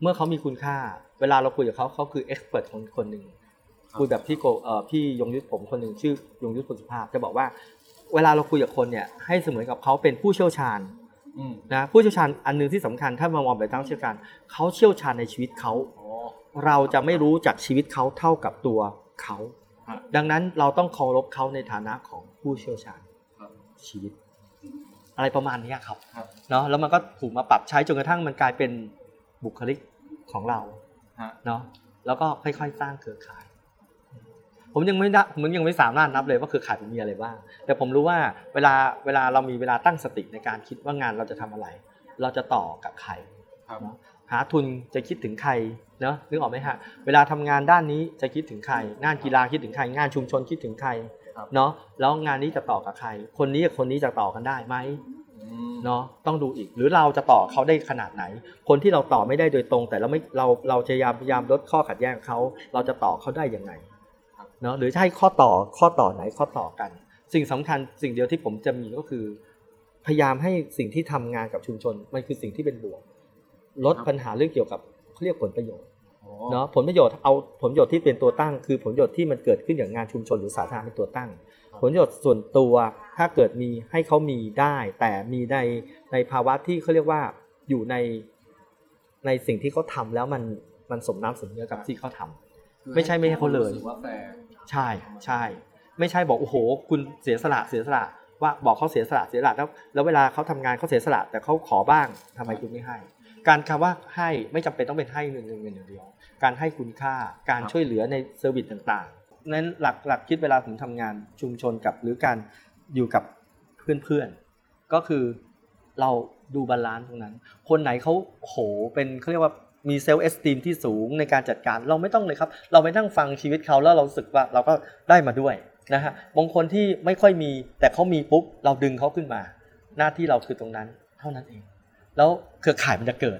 เมื่อเขามีคุณค่า เวลาเราคุยกับเขาเขาคือเอ็กซ์เพรสคนคนหนึ่งคุยแบบพี่โกเอ่อพี่ยงยุทธผมคนหนึ่งชื่อยงยุทธพลสุภาพจะบอกว่า เวลาเราคุยกับคนเนี่ยให้เสมือนกับเขาเป็นผู้เชี่ยวชาญอืมนะผู้เชี่ยวชาญอันหนึงที่สำคัญถ้ามามองแบบตั้งเชี่ยวชาญเขาเชี่ยวชาญในชีวิตเขาเราจะไม่รู้จากชีวิตเขาเท่ากับตัวเขาครับดังนั้นเราต้องเคารพเขาในฐานะของผู้เชี่ยวชาญครับ ชีวิต อะไรประมาณนี้ครับครับเนาะแล้วมันก็ถูกมาปรับใช้จนกระทั่งมันกลายเป็นบุคลิกของเราฮะเนาะแล้วก็ค่อยๆ สร้างเครือข่าย ผมยังไม่ได้ผมยังไม่สามารถนับเลยว่าเครือข่ายผมมีอะไรบ้าง แต่ผมรู้ว่าเวลาเวลาเรามีเวลาตั้งสติในการคิดว่างานเราจะทำอะไร เราจะต่อกับใครครับเนาะหาทุนจะคิดถึงใครเนาะนึกออกไหมฮะเวลาทำงานด้านนี้จะคิดถึงใครงานกีฬาคิดถึงใครงานชุมชนคิดถึงใครครับ เนาะแล้วงานนี้จะต่อกับใคร คนนี้กับคนนี้จะต่อกันได้ไหมอืมเนาะต้องดูอีกหรือเราจะต่อเขาได้ขนาดไหน คนที่เราต่อไม่ได้โดยตรง แต่เราไม่เราเราพยายามพยายามลดข้อขัดแย้งกับเขา เราจะต่อเขาได้ยังไงเนาะหรือจะให้ข้อต่อข้อต่อไหนข้อต่อกัน สิ่งสำคัญสิ่งเดียวที่ผมจะมีก็คือ พยายามให้สิ่งที่ทำงานกับชุมชน มันคือสิ่งที่เป็นบวก ลดปัญหาเรื่องเกี่ยวกับเขาเรียกผลประโยชน์อ๋อ เนาะผลประโยชน์เอาผลประโยชน์ที่เป็นตัวตั้ง คือผลประโยชน์ที่มันเกิดขึ้นอย่างงานชุมชนหรือสาธารณะเป็นตัวตั้ง ผลประโยชน์ส่วนตัวถ้าเกิดมีให้เขามีได้ แต่มีในในภาวะที่เขาเรียกว่าอยู่ในในสิ่งที่เขาทำแล้วมันมันสมน้ำสมเนื้อกับที่เขาทำไม่ใช่ไม่ให้เขาเลยรู้สึกว่าแฟร์ใช่ใช่ ไม่ใช่บอกโอ้โห คุณเสียสละเสียสละว่าบอกเขาเสียสละเสียสละแล้ว แล้วเวลาเขาทำงานเขาเสียสละแต่เขาขอบ้างทำไมคุณไม่ให้ การคำว่าให้ไม่จำเป็นต้องเป็นให้เงินเงินเงินอย่างเดียว การให้คุณค่าการช่วยเหลือใน service ต่างๆนั้นหลักหลักคิดเวลาผมทำงานชุมชนกับหรือการอยู่กับเพื่อนๆก็คือเราดู balance ตรงนั้น คนไหนเขาโหเป็นเขาเรียกว่ามีเซลล์เอสติมที่สูงในการจัดการเราไม่ต้องเลยครับ เราไม่นั่งฟังชีวิตเขาแล้วเราสึกว่าเราก็ได้มาด้วยนะฮะบางคนที่ไม่ค่อยมีแต่เขามีปุ๊บเราดึงเขาขึ้นมา หน้าที่เราคือตรงนั้นเท่านั้นเอง แล้วเครือข่ายมันจะเกิด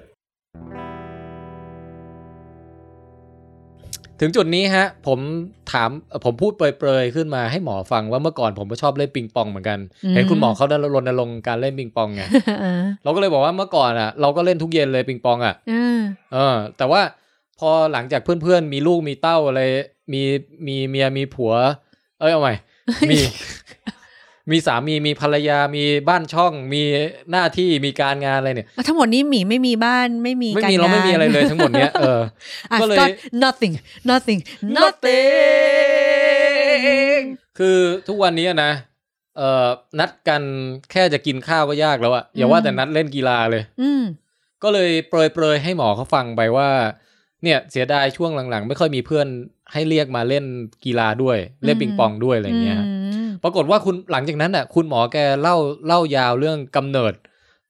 ถึงจุดนี้ฮะ ผมถามเอ่อผมพูดเปรยๆขึ้นมาให้หมอฟังว่าเมื่อก่อนผมก็ชอบเล่นปิงปองเหมือนกันอืมเห็นคุณหมอเขาได้รณรงค์การเล่นปิงปองไงอ่าเราก็เลยบอกว่าเมื่อก่อนอะ เราก็เล่นทุกเย็นเลยปิงปองอะอ่าเออ แต่ว่าพอหลังจากเพื่อนๆ มีลูกมีเต้าอะไร มีมีเมียมีผัว เอ้ยเอาใหม่มี มีสามีมีภรรยามีบ้านช่อง มีหน้าที่มีการงานอะไรเนี่ยทั้งหมดนี้หมีไม่มีบ้านไม่มีไม่การมีเราไม่มีอะไรเลยทั้งหมดเนี้ยเออ I've ก็เลย got nothing nothing nothing คือทุกวันนี้นะเอ่อนัดกันแค่จะกินข้าวก็ยากแล้วอะอย่าว่าแต่นัดเล่นกีฬาเลย อืมก็เลยเปรยๆให้หมอเขาฟังไปว่า เนี่ยเสียดายช่วงหลังๆ ไม่ค่อยมีเพื่อนให้เรียกมาเล่นกีฬาด้วย เล่นปิงปองด้วยอะไรเงี้ยอืม ปรากฏว่าคุณหลังจากนั้นอะคุณหมอแกเล่าเล่ายาวเรื่องกำเนิด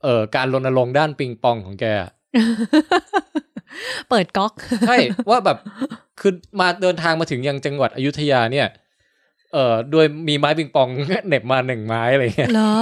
เอ่อการรณรงค์ด้านปิงปองของแก เปิดก๊อก ใช่ ว่าแบบคือมาเดินทางมาถึงยังจังหวัดอยุธยาเนี่ย เอ่อโดยมีไม้ปิงปองเหน็บมาหนึ่งไม้อะไรเงี้ยเหรอ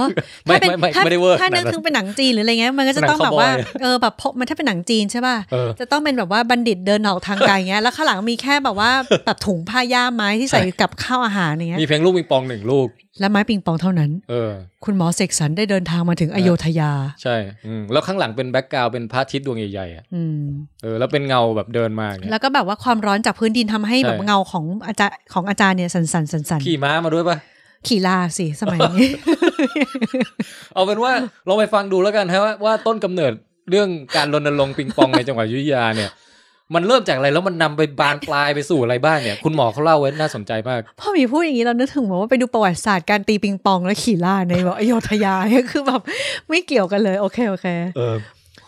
ไม่ถ้าเป็นไม่ไม่ถ้าไม่ได้เวอร์ถ้านึกขนาดนั้นถึงเป็นหนังจีนหรืออะไรเงี้ยมันก็จะหนังต้องแบบว่าคาวบอยเออแบบพบมันถ้าเป็นหนังจีนใช่ป่ะเออจะต้องเป็นแบบว่าบัณฑิตเดินออกทางไกลเงี้ยแล้วข้างหลังมีแค่แบบว่าแบบถุงผ้าย่ามไม้ที่ใส่ใช่กับข้าวอาหารอย่างเงี้ยมีเพียงลูกปิงปองหนึ่งลูก และไม้ปิงปองเท่านั้น เออ คุณหมอเสกสรรได้เดินทางมาถึงอโยธยา ใช่อืมแล้วข้างหลังเป็นแบ็กกราวเป็นพระอาทิตย์ดวงใหญ่ๆอะอืมเออ แล้วเป็นเงาแบบเดินมาอย่างเงี้ยแล้วก็แบบว่าความร้อนจากพื้นดินทำให้ใช่แบบเงาของอาจารย์ของอาจารย์เนี่ยสันสันสันสันขี่ม้ามาด้วยปะขี่ลาสิสมัยนี้ เอาเป็นว่าลองไปฟังดูแล้วกันฮะว่าว่าต้นกำเนิดเรื่องการรณรงค์ปิงปองในจังหวัดอยุธยาเนี่ย มันเริ่มจากอะไรแล้วมันนำไปบานปลายไปสู่อะไรบ้างเนี่ย คุณหมอเขาเล่าไว้น่าสนใจมากพ่อหมีพูดอย่างนี้เรานึกถึงแบบว่าไปดูประวัติศาสตร์การตีปิงปองและขี่ล่าในแบบอโยธยาเนี่ยคือแบบไม่เกี่ยวกันเลย โอเคโอเคเออ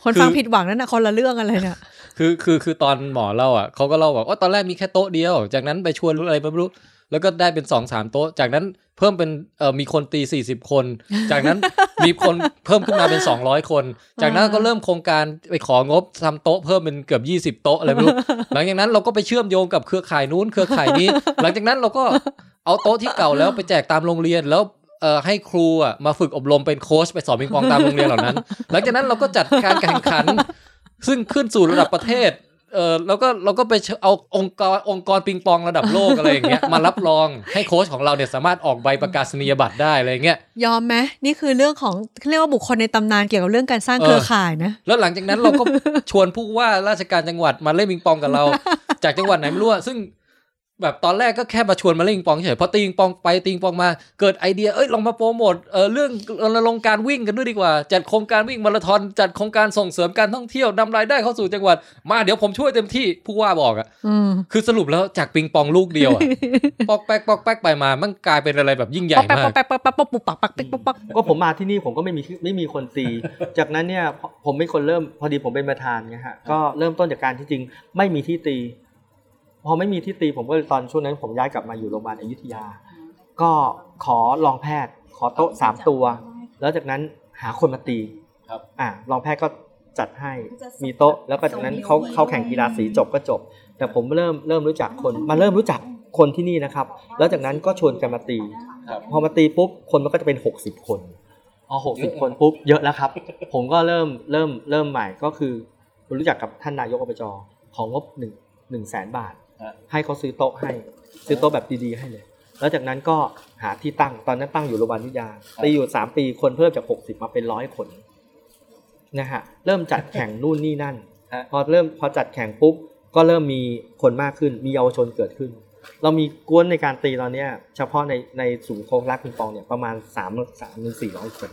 คนคือฟังผิดหวังนั่นนะคนละเรื่องอะไรเนี่ยคือคือคือตอนหมอเล่าอะเขาก็เล่าบอกว่าตอนแรกมีแค่โต๊ะเดียว จากนั้นไปชวนอะไรไม่รู้แล้วก็ได้เป็น2อสามโต๊ะ จากนั้น เพิ่มเป็นเอ่อมีคนตี 40 คน จากนั้นมีคนเพิ่มขึ้นมาเป็น 200 คน จากนั้นก็เริ่มโครงการไปของบทำโต๊ะเพิ่มเป็นเกือบ 20 โต๊ะอะไรไม่รู้หลังจากนั้นเราก็ไปเชื่อมโยงกับเครือข่ายนู้นเครือข่ายนี้ หลังจากนั้นเราก็เอาโต๊ะที่เก่าแล้วไปแจกตามโรงเรียนแล้วเอ่อให้ครูอะมาฝึกอบรมเป็นโค้ชไปสอนปิงปองตามโรงเรียนเหล่านั้น หลังจากนั้นเราก็จัดการแข่งขัน ซึ่งขึ้นสู่ระดับประเทศ เออแล้วก็เราก็ไปเชิญเอาองค์กรองค์กรปิงปองระดับโลกอะไรอย่างเงี้ยมารับรองให้โค้ชของเราเนี่ยสามารถออกใบประกาศนียบัตรได้อะไรอย่างเงี้ยยอมไหมนี่คือเรื่องของเรียกว่าบุคคลในตำนานเกี่ยวกับเรื่องการสร้างเออเครือข่ายนะแล้วหลังจากนั้นเราก็ชวนผู้ว่าราชการจังหวัดมาเล่นปิงปองกับเรา จากจังหวัดไหนไม่รู้อะซึ่ง แบบตอนแรกก็แค่มาชวนมาเล่นปิงปองเฉยพอตีปิงปองไปตีปิงปองมาเกิดไอเดียเอ้ยลองมาโปรโมทเออเรื่องรณรงค์การวิ่งกันด้วยดีกว่า จัดโครงการวิ่งมาราธอนจัดโครงการส่งเสริมการท่องเที่ยวนำรายได้เข้าสู่จังหวัด มาเดี๋ยวผมช่วยเต็มที่ผู้ว่าบอกอะอืมคือสรุปแล้วจากปิงปองลูกเดียวอะปอกแป๊กปอกแป๊กไปมามันกลายเป็นอะไรแบบยิ่งใหญ่ป๊อกแป๊กมาป๊อกกแป๊กป๊อกแป๊กป๊อกปุ๊บปักปักปิ๊กป๊อกป๊อกก็ผมมาที่นี่ผมก็ไม่มีไม่มีคนตี จากนั้นเนี่ยพอผมเป็นคนเริ่มพอดีผมเป็นประธานไงฮะก็เริ่มต้นจากการที่จริงไม่มีที่ตี พอไม่มีที่ตีผมก็เลยตอนช่วงนั้น ผมย้ายกลับมาอยู่โรงพยาบาลอยุธยา ก็ขอรองแพทย์ ขอโต๊ะสามตัว แล้วจากนั้นหาคนมาตีครับอ่ารองแพทย์ก็จัดให้มีโต๊ะ แล้วก็จากนั้นเขาเขาแข่งกีฬาสีจบก็จบ แต่ผมเริ่มเริ่มรู้จักคนมาเริ่มรู้จักคนที่นี่นะครับ แล้วจากนั้นก็ชวนกันมาตีครับพอมาตีปุ๊บคนมันก็จะเป็น 60 คนพอหกสิบคนปุ๊บเยอะแล้วครับ ผมก็เริ่มเริ่มเริ่มใหม่ก็คือผมรู้จักกับท่านนายกอบจของงบหนึ่งหนึ่งแสนบาทฮะ ให้เขาซื้อโต๊ะให้ ซื้อโต๊ะแบบดีๆให้เลย แล้วจากนั้นก็หาที่ตั้งตอนนั้นตั้งอยู่โรงพยาบาลวิทยาตีอยู่สามปีคนเพิ่มจากหกสิบมาเป็นร้อยคนนะฮะเริ่มจัดแข่งนู่นนี่นั่นฮะพอเริ่มพอจัดแข่งปุ๊บก็เริ่มมีคนมากขึ้นมีเยาวชนเกิดขึ้น เรามีกวนในการตีตอนเนี้ยเฉพาะในในศูนย์โครงรักปิงปองเนี่ยประมาณสามสามถึงสี่ร้อยคน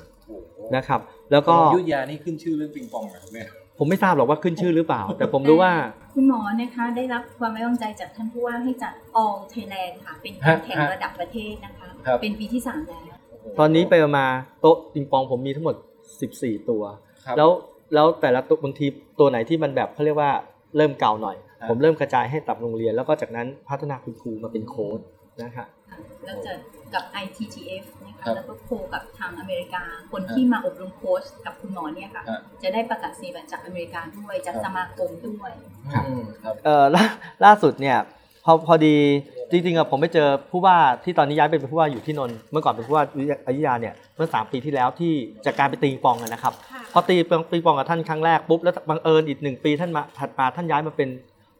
นะครับ แล้วก็ยุทธยานี่ขึ้นชื่อเรื่องปิงปองเหรอครับเนี่ยผมไม่ทราบหรอกว่าขึ้นชื่อหรือเปล่า แต่ผมรู้ว่า คุณหมอนะคะได้รับความไว้วางใจจากท่านผู้ว่าให้จัด All Thailand ค่ะ เป็นการแข่งฮะระดับประเทศนะคะ ครับ เป็นปีที่สามแล้ว ตอนนี้ไปมาโต๊ะปิงปองผมมีทั้งหมด 14 ตัว ครับ แล้วแล้วแต่ละตัวบางทีตัวไหนที่มันแบบเขาเรียกว่าเริ่มเก่าหน่อยครับผมเริ่มกระจายให้ตับโรงเรียน แล้วก็จากนั้นพัฒนาคุณครูมาเป็นโค้ดนะฮะ เราจะกับ ITTF นะคะครับแล้วก็โคกับทางอเมริกา คนที่มาอบรมโค้ชกับคุณหมอเนี่ยค่ะฮะจะได้ประกาศนียบัตรจากอเมริกาด้วยจากครับสมาคมด้วยครับอืมครับเอ่อล่าล่าสุดเนี่ยพอพอดีจริงๆอะผมไปเจอผู้ว่าที่ตอนนี้ย้ายไปเป็นผู้ว่าอยู่ที่นนท์เมื่อก่อนเป็นผู้ว่าอยุธยาเนี่ยเมื่อสามปีที่แล้วที่จากการไปตีปิงปองอะนะครับค่ะพอตีปิงปองกับท่านครั้งแรกปุ๊บแล้วบังเอิญอีกหนึ่งปีท่านมาถัดมาท่านย้ายมาเป็น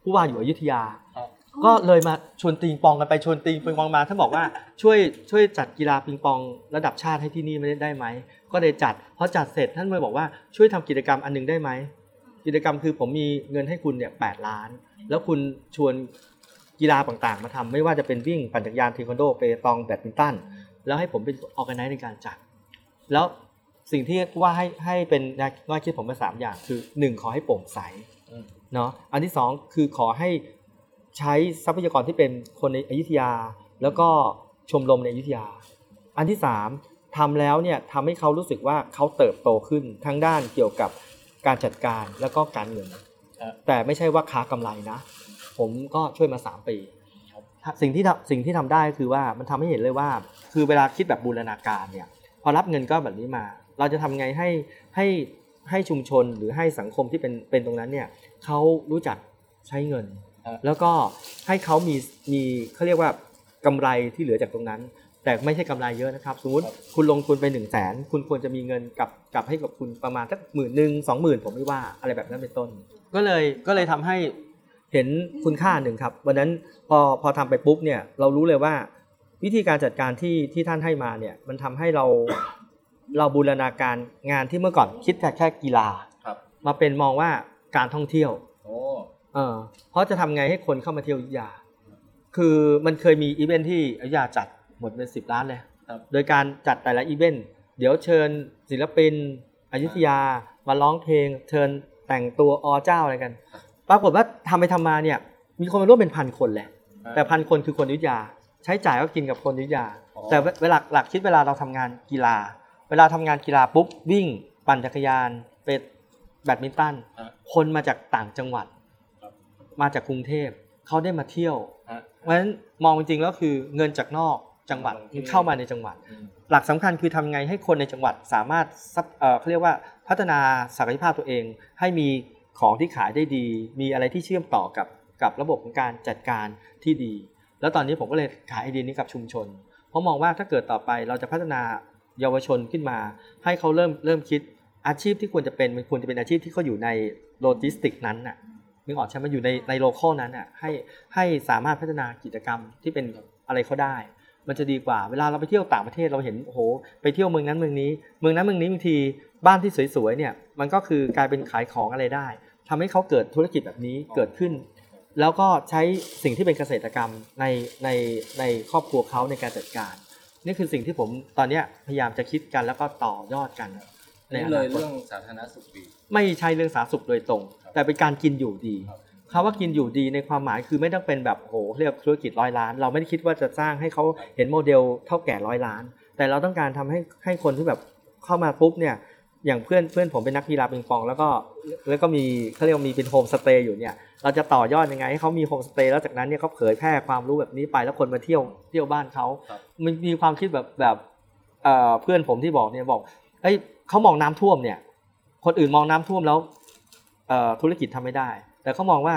ผู้ว่าอยู่อยุธยาครับ ก็เลยมาชวนตีปิงปองกันไปชวนตีปิงปองมาท่านบอกว่าช่วยช่วยจัดกีฬาปิงปองระดับชาติให้ที่นี่ไม่ได้ไหมก็เลยจัดพอจัดเสร็จท่านเลยบอกว่าช่วยทำกิจกรรมอันหนึ่งได้ไหมกิจกรรมคือผมมีเงินให้คุณเนี่ยแปดล้าน แล้วคุณชวนกีฬาต่างๆ มาทำไม่ว่าจะเป็นวิ่งปั่นจักรยานเทควันโดเปตองแบดมินตันแล้วให้ผมเป็น organize ในการจัด แล้วสิ่งที่ว่าให้ให้เป็นนวแนวคิดผมเป็นสามอย่าง คือหนึ่งขอให้โปร่งใสเนาะอันที่สองคือขอให้ ใช้ทรัพยากรที่เป็นคนในอยุธยา แล้วก็ชมรมในอยุธยา อันที่สามทำแล้วเนี่ยทำให้เขารู้สึกว่าเขาเติบโตขึ้นทั้งด้านเกี่ยวกับการจัดการแล้วก็การเงินครับแต่ไม่ใช่ว่าค้ากำไรนะ ผมก็ช่วยมาสามปีสิ่งที่ทำสิ่งที่ทำได้คือว่ามันทำให้เห็นเลยว่า คือเวลาคิดแบบบูรณาการเนี่ยพอรับเงินก็แบบนี้มา เราจะทำไงให้ให้ให้ชุมชนหรือให้สังคมที่เป็นเป็นตรงนั้นเนี่ยเขารู้จักใช้เงินครับ แล้วก็ให้เขามีมีเขาเรียกว่ากำไรที่เหลือจากตรงนั้น แต่ไม่ใช่กำไรเยอะนะครับ สมมติคุณลงทุนไปหนึ่งแสนคุณควรจะมีเงินกลับกลับให้กับคุณประมาณสักหมื่นหนึ่งสองหมื่นผมไม่ว่าอะไรแบบนั้นเป็นต้น ก็เลยก็เลยทำให้เห็นคุณค่าหนึ่งครับวันนั้นพอพอทำไปปุ๊บเนี่ยเรารู้เลยว่าวิธีการจัดการที่ที่ท่านให้มาเนี่ยมันทำให้เราเราบูรณาการงานที่เมื่อก่อนคิดแต่แค่กีฬาครับมาเป็นมองว่าการท่องเที่ยวโอ้ เออเพราะจะทำไงให้คนเข้ามาเที่ยวอยุธยา คือมันเคยมีอีเวนท์ที่อยุธยาจัดหมดเป็นสิบล้านเลยครับโดยการจัดแต่ละอีเวนต์เดี๋ยวเชิญศิลปินอยุธยามาร้องเพลง เชิญแต่งตัวออเจ้าอะไรกัน ปรากฏว่าทำไปทำมาเนี่ย มีคนมาร่วมเป็นพันคนเลยแต่พันคนคือคนอยุธยา ใช้จ่ายก็กินกับคนอยุธยาอ๋อแต่เวลาหลักคิดเวลาเราทำงานกีฬา เวลาทำงานกีฬาปุ๊บวิ่ง ปั่นจักรยานไปแบดมินตันฮะคนมาจากต่างจังหวัดครับ มาจากกรุงเทพเขาได้มาเที่ยวฮะเพราะฉะนั้นมองจริงๆแล้วคือเงินจากนอกจังหวัดมาลงที่เข้ามาในจังหวัดอืมหลักสำคัญคือทำไงให้คนในจังหวัดสามารถซับเอ่อเขาเรียกว่าพัฒนาศักยภาพตัวเอง ให้มีของที่ขายได้ดี มีอะไรที่เชื่อมต่อกับกับระบบของการจัดการที่ดี แล้วตอนนี้ผมก็เลยขายไอเดียนี้กับชุมชน เพราะมองว่าถ้าเกิดต่อไปเราจะพัฒนาเยาวชนขึ้นมา ให้เขาเริ่มเริ่มคิดอาชีพที่ควรจะเป็นมันควรจะเป็นอาชีพที่เขาอยู่ในโลจิสติกนั้นน่ะ นึกออกใช่ไหมอยู่ในใน local นั้นน่ะให้ให้สามารถพัฒนากิจกรรมที่เป็นอะไรเขาได้ มันจะดีกว่าเวลาเราไปเที่ยวต่างประเทศเราเห็นโอ้โหไปเที่ยวเมืองนั้นเมืองนี้ เมืองนั้นเมืองนี้บางทีบ้านที่สวยๆเนี่ยมันก็คือกลายเป็นขายของอะไรได้ทำให้เขาเกิดธุรกิจแบบนี้เกิดขึ้น แล้วก็ใช้สิ่งที่เป็นเกษตรกรรมในในในครอบครัวเขาในการจัดการ นี่คือสิ่งที่ผมตอนนี้พยายามจะคิดกันแล้วก็ต่อยอดกัน ในนี่อเลนายคตเรื่องสาธารณสุขดี ไม่ใช่เรื่องสาธารณสุขโดยตรง ครับแต่เป็นการกินอยู่ดีครับ คำว่ากินอยู่ดีในความหมายคือไม่ต้องเป็นแบบโหเรียกธุรกิจร้อยล้าน เราไม่ได้คิดว่าจะสร้างให้เขาเห็นโมเถ้าแก่ร้อยล้าน แต่เราต้องการทำให้ให้คนที่แบบเข้ามาปุ๊บเนี่ยอย่างเพื่อนเพื่อนผมเป็นนักกีฬาปิงปอง แล้วก็แล้วก็มีเขาเรียกว่ามีเป็น homestay อยู่เนี่ยเราจะต่อยอดยังไงให้เขามี homestay แล้วจากนั้นเนี่ยเขาเผยแพร่ความรู้แบบนี้ไปแล้วคนมาเที่ยวเที่ยวบ้านเขาครับมันมีความคิดแบบแบบเอ่อเพื่อนผมที่บอกเนี่ยบอกเอ้ย เขามองน้ำท่วมเนี่ย คนอื่นมองน้ำท่วมแล้วเอ่อธุรกิจทำไม่ได้ แต่เขามองว่า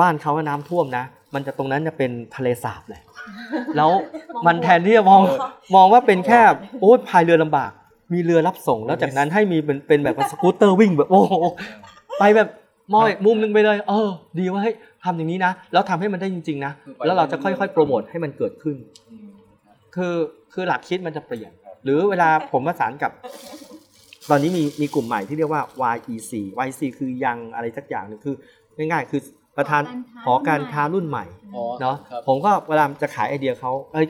บ้านเขาว่าน้ำท่วมนะ มันจะตรงนั้นจะเป็นทะเลสาบเลย แล้วมันแทนที่จะมองมองว่าเป็นแค่โอ้ยพายเรือลำบาก มีเรือรับส่ง แล้วจากนั้นให้มีเป็นเป็นแบบว่าสกูตเตอร์วิ่งแบบโอ้โหไปแบบมองอีกมุมหนึงไปเลย เออ ดีว่าเฮ้ยทำอย่างนี้นะ แล้วทำให้มันได้จริงๆนะคือไปแล้วเราจะค่อยๆ โปรโมทให้มันเกิดขึ้นอืมคือคือหลักคิดมันจะเปลี่ยนครับหรือเวลาผมประสานกับ ตอนนี้มีมีกลุ่มใหม่ที่เรียกว่า YEC YEC คือยังอะไรสักอย่างหนึ่งคือง่ายๆ คือประธานหอการค้ารุ่นใหม่อ๋อเนาะครับผมก็เวลาจะขายไอเดียเขาเอ้ย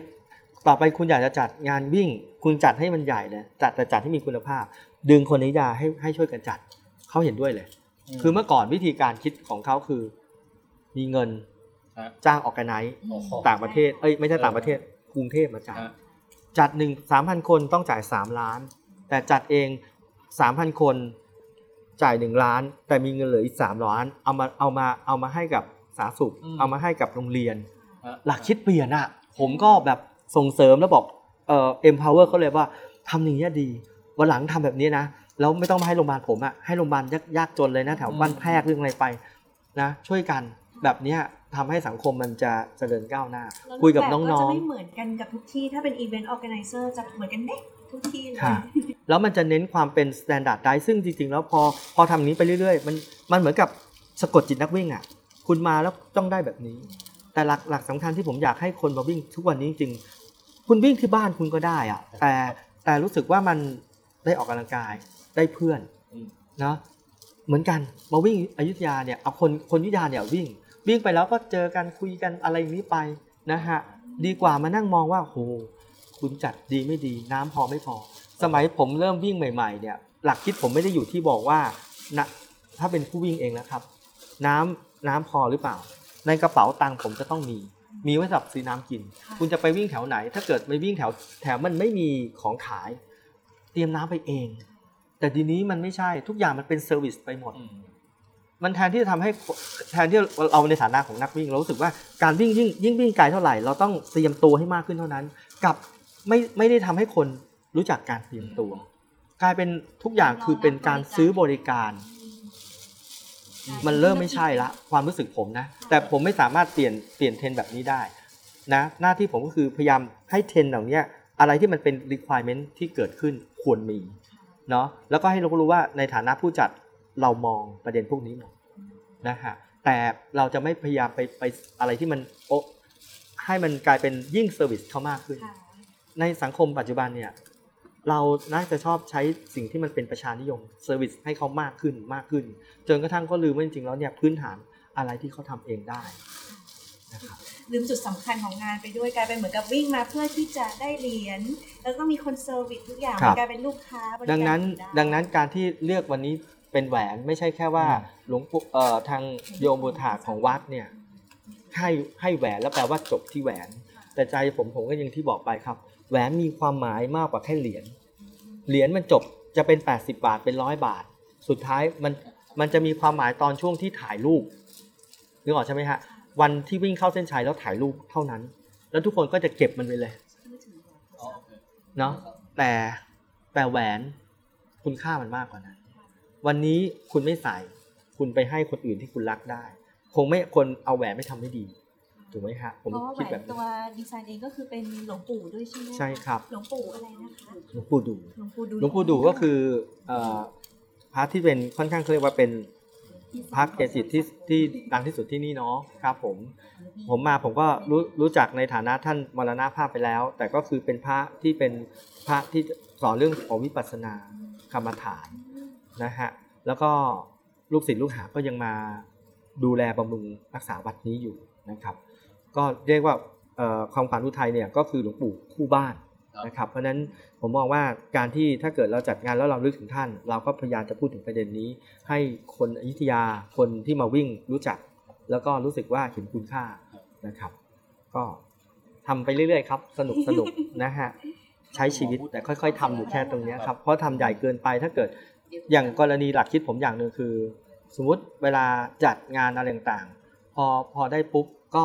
ต่อไปคุณอยากจะจัดงานวิ่ง คุณจัดให้มันใหญ่เลยจัดแต่จัดให้มีคุณภาพ ดึงคนนิยาให้ให้ช่วยกันจัดเขาเห็นด้วยเลย คือเมื่อก่อนวิธีการคิดของเขาคือ มีเงินฮะจ้างออกไนซ์โอ้โหต่างประเทศเอ้ยไม่ใช่ต่างประเทศกรุงเทพมาจัดฮะจัดหนึ่งสามพันคนต้องจ่ายสามล้าน แต่จัดเอง สามพันคนจ่ายหนึ่งล้าน แต่มีเงินเหลืออีกสามล้านเอามาเอามาเอามาให้กับสาธารณสุขอืมเอามาให้กับโรงเรียนฮะหลักคิดเปลี่ยนอะผมก็แบบส่งเสริมแล้วบอกเอ่อ empower เขาเลยว่าทำอย่างนี้ยดีวันหลังทำแบบนี้นะแล้วไม่ต้องมาให้โรงพยาบาลผมอะให้โรงพยาบาลยากยากจนเลยนะแถวบ้านแพรกเรื่องอะไรไปนะช่วยกันแบบเนี้ยทำให้สังคมมันจะเจริญก้าวหน้าแล้วคุยกับรูปน้แบบก็อจะงไม่เหมือนกันกับทุกที่ถ้าเป็นอีเวนต์ออแกไนเซอร์จะเหมือนกันเด็ ทุกที่เลยค่ะๆแล้วมันจะเน้นความเป็น standard ได้ซึ่งจริง ๆ แล้วพอพอทำอย่างนี้ไปเรื่อย ๆ มันมันเหมือนกับสะกดจิตนักวิ่งอะคุณมาแล้วต้องได้แบบนี้ แต่หลักหลักสำคัญที่ผมอยากให้คนมาวิ่งทุกวันนี้จริงๆคุณวิ่งที่บ้านคุณก็ได้อะแต่แต่รู้สึกว่ามันได้ออกกำลังกายได้เพื่อนอืมเนาะเหมือนกันมาวิ่งอยุธยาเนี่ยเอาคนคนอยุธยาเนี่ยวิ่ง วิ่งไปแล้วก็เจอกันคุยกันอะไรอย่างนี้ไปนะฮะดีกว่ามานั่งมองว่าโห คุณจัดดีไม่ดี น้ำพอไม่พอ สมัยผมเริ่มวิ่งใหม่ ๆ เนี่ย หลักคิดผมไม่ได้อยู่ที่บอกว่านะถ้าเป็นผู้วิ่งเองนะครับ น้ำน้ำพอหรือเปล่า ในกระเป๋าตังค์ผมจะต้องมี มีไว้สำหรับซื้อน้ำกิน คุณจะไปวิ่งแถวไหน ถ้าเกิดไม่วิ่งแถวแถวมันไม่มีของขาย เตรียมน้ำไปเอง แต่ทีนี้มันไม่ใช่ทุกอย่างมันเป็น service ไปหมดอืมมันแทนที่จะทำให้แทนที่เราในฐานะของนักวิ่งเรารู้สึกว่าการวิ่งยิ่งยิ่งวิ่งไกลเท่าไหร่ เราต้องเตรียมตัวให้มากขึ้นเท่านั้น กับ ไม่ไม่ได้ทำให้คนรู้จักการเตรียมตัว กลายเป็นทุกอย่างคือเป็นการซื้อบริการ มันเริ่มไม่ใช่ละ ความรู้สึกผมนะ แต่ผมไม่สามารถเปลี่ยนเปลี่ยนเทรนด์แบบนี้ได้นะ หน้าที่ผมก็คือพยายามให้เทรนด์เหล่านี้อะไรที่มันเป็น requirement ที่เกิดขึ้นควรมีเนาะแล้วก็ให้เรารู้ว่าในฐานะผู้จัดเรามองประเด็นพวกนี้หมดนะฮะแต่เราจะไม่พยายามไปไปอะไรที่มันโอะให้มันกลายเป็นยิ่ง service เขามากขึ้นค่ะ ในสังคมปัจจุบันเนี่ยเราน่าจะชอบใช้สิ่งที่มันเป็นประชานิยม service ให้เขามากขึ้นมากขึ้น จนกระทั่งเขาลืมว่าจริงๆแล้วเนี่ยพื้นฐานอะไรที่เขาทำเองได้นะครับลืมจุดสำคัญของงานไปด้วยกลายเป็นเหมือนกับวิ่งมาเพื่อที่จะได้เหรียญแล้วก็มีคน service ทุกอย่างครับกลายเป็นลูกค้าบริการดังนั้นอยู่ไดังนั้นการที่เลือกวันนี้เป็นแหวนไม่ใช่แค่ว่าอืมหลวงปู่เอ่อทางโยมบุตรของวัดเนี่ยให้ให้แหวนแล้วแปลว่าจบที่แหวน แต่ใจผมผมก็ยังที่บอกไปครับแหวนมีความหมายมากกว่าแค่เหรียญเหรียญมันจบจะเป็น 80 บาทเป็นร้อยบาท สุดท้ายมันมันจะมีความหมายตอนช่วงที่ถ่ายรูปนึกออกใช่ไหมฮะวันที่วิ่งเข้าเส้นชัยแล้วถ่ายรูปเท่านั้น แล้วทุกคนก็จะเก็บมันไปเลยเนาะแต่แต่แหวนคุณค่ามันมากกว่านั้น วันนี้คุณไม่ใส่ คุณไปให้คนอื่นที่คุณรักได้ คงไม่คนเอาแหวนไม่ทำไม่ดี ถูกไหมฮะผมเพราะว่าแหคิดวแบนบตันี้วดีไซน์เองก็คือเป็นหลวงปู่ด้วยใช่ไหมใช่ครับ หลวงปู่อะไรนะคะหลวงปู่ดู หลวงปู่ดูหลวงปู่ดูก็คือเอ่อพระที่เป็นค่อนข้างเขาเรียกว่าเป็นพระเกจิที่ที่ดังที่สุดที่นี่เนาะครับผม ผมมาผมก็รู้รู้จักในฐานะท่านมรณภาพไปแล้ว แต่ก็คือเป็นพระที่เป็นพระที่สอนเรื่องของวิปัสสนากรรมฐานนะฮะแล้วก็ลูกศิษย์ลูกหาก็ยังมาดูแลบำรุงรักษาวัดนี้อยู่นะครับ ก็เรียกว่าเอ่อความฝันอุทัยเนี่ยก็คือหลวงปู่คู่บ้านนะครับเพราะฉะนั้นผมมองว่าการที่ถ้าเกิดเราจัดงานแล้วเราลึกถึงท่าน เราก็พยายามจะพูดถึงประเด็นนี้ ให้คนอยุธยาคนที่มาวิ่งรู้จัก แล้วก็รู้สึกว่าเห็นคุณค่านะครับ ก็ทำไปเรื่อยๆครับ สนุกสนุกนะฮะใช้ชีวิตแต่ค่อย ๆทำอยู่แค่ตรงเนี้ยครับเพราะทำใหญ่เกินไปถ้าเกิดอย่างกรณีหลักคิดผมอย่างหนึ่งคือ สมมุติเวลาจัดงานอะไรต่างๆพอพอได้ปุ๊บก็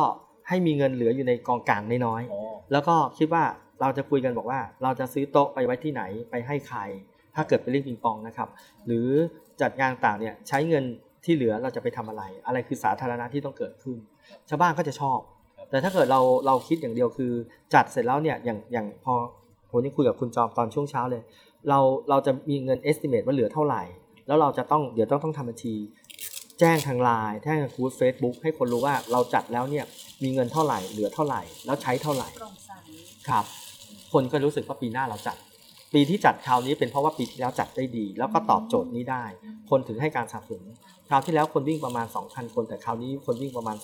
ให้มีเงินเหลืออยู่ในกองกลางน้อยๆแล้วก็คิดว่าเราจะคุยกันบอกว่า เราจะซื้อโต๊ะไปไว้ที่ไหนไปให้ใคร ถ้าเกิดเป็นเรื่องปิงปองนะครับ หรือจัดงานต่างเนี่ยใช้เงินที่เหลือเราจะไปทำอะไร อะไรคือสาธารณะที่ต้องเกิดขึ้น ชาวบ้านก็จะชอบ แต่ถ้าเกิดเราเราคิดอย่างเดียวคือ จัดเสร็จแล้วเนี่ยอย่างอย่างพอผมนี่คุยกับคุณจอมตอนช่วงเช้าเลย เราเราจะมีเงิน estimate ว่าเหลือเท่าไหร่ แล้วเราจะต้องเดี๋ยวต้องต้องทำบัญชี แจ้งทางไลน์แจ้งทางคูดเฟซบุ๊กให้คนรู้ว่าเราจัดแล้วเนี่ย มีเงินเท่าไหร่เหลือเท่าไหร่ แล้วใช้เท่าไหร่โปร่งใสครับ คนก็รู้สึกว่าปีหน้าเราจัด ปีที่จัดคราวนี้เป็นเพราะว่าปีที่แล้วจัดได้ดี แล้วก็ตอบโจทย์นี้ได้ คนถึงให้การสนับสนุนคราวที่แล้วคนวิ่งประมาณ 2,000 คน แต่คราวนี้คนวิ่งประมาณ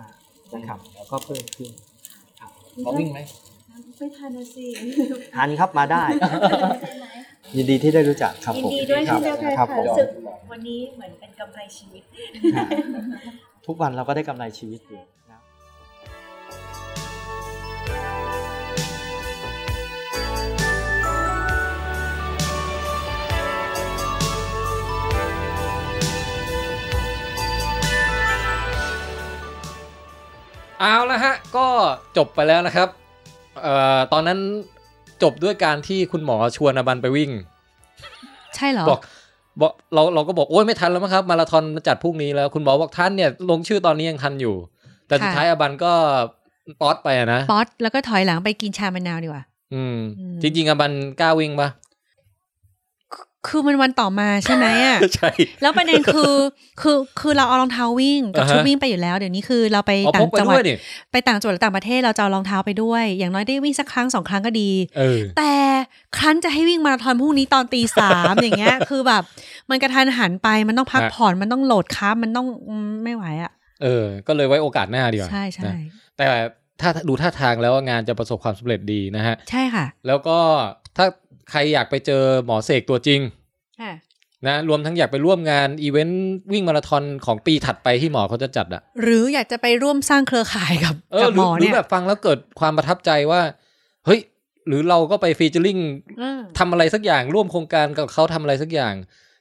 2,500นะครับก็เพิ่มขึ้นเขาวิ่งไหมไม่ทันนะสิทันครับมาได้ยินดีที่ได้รู้จักครับยินผมดีด้วยครัที่เจอกันครับค่ะผมรู้สึกวันนี้เหมือนเป็นกำไรชีวิต ทุกวันเราก็ได้กำไรชีวิตอยู่ เอาละฮะ ก็จบไปแล้วนะครับเอ่อตอนนั้นจบด้วยการที่คุณหมอชวนอบันไปวิ่ง ใช่เหรอบอกบอกเราเราก็บอกโอ้ยไม่ทันแล้วมั้งครับ มาราธอนมันจัดพรุ่งนี้แล้ว คุณหมอบอกท่านเนี่ยลงชื่อตอนนี้ยังทันอยู่ แต่สุดค่ะท้ายอบันก็ป๊อตไปอะนะป๊อตแล้วก็ถอยหลังไปกินชามะนาวดีกว่า อืมอืมจริง ๆอบันกล้าวิ่งปะ คือมันวันต่อมาใช่ไหมอะใช่ แล้วประเด็นคือคือคือเราเอารองเท้าวิ่งกับอ่าฮะชุดวิ่งไปอยู่แล้ว เดี๋ยวนี้คือเราไปเอาต่าพงกไปจังหวัด้ดวยนี่ไปต่างจังหวัดหรือต่างประเทศเราจะเอารองเท้าไปด้วย อย่างน้อยได้วิ่งสักครั้งสองครั้งก็ดีเออแต่ครั้นจะให้วิ่งมาราธอนพรุ่งนี้ตอนตีสามอย่างเงี้ย คือแบบ มันกระทันหันไปมันต้องพักฮะผ่อนมันต้องโหลดค้ามันต้องอืมไม่ไหวอะเออ ก็เลยไว้โอกาสหน้าดีกว่าใช่ใช่นะแต่ถ้าดูท่าทางแล้วงานจะประสบความสำเร็จดีนะฮะ ใช่ค่ะ แล้วก็ถ้า ใครอยากไปเจอหมอเสกตัวจริงค่ะนะรวมทั้งอยากไปร่วมงานอีเวนต์วิ่งมาราธอนของปีถัดไปที่หมอเขาจะจัดอะหรืออยากจะไปร่วมสร้างเครือข่ายกับเออกับหหรืมออหรือเนี่ยแบบฟังแล้วเกิดความประทับใจว่า เฮ้ย หรือเราก็ไป featuring เออทำอะไรสักอย่างร่วมโครงการกับเขาทำอะไรสักอย่าง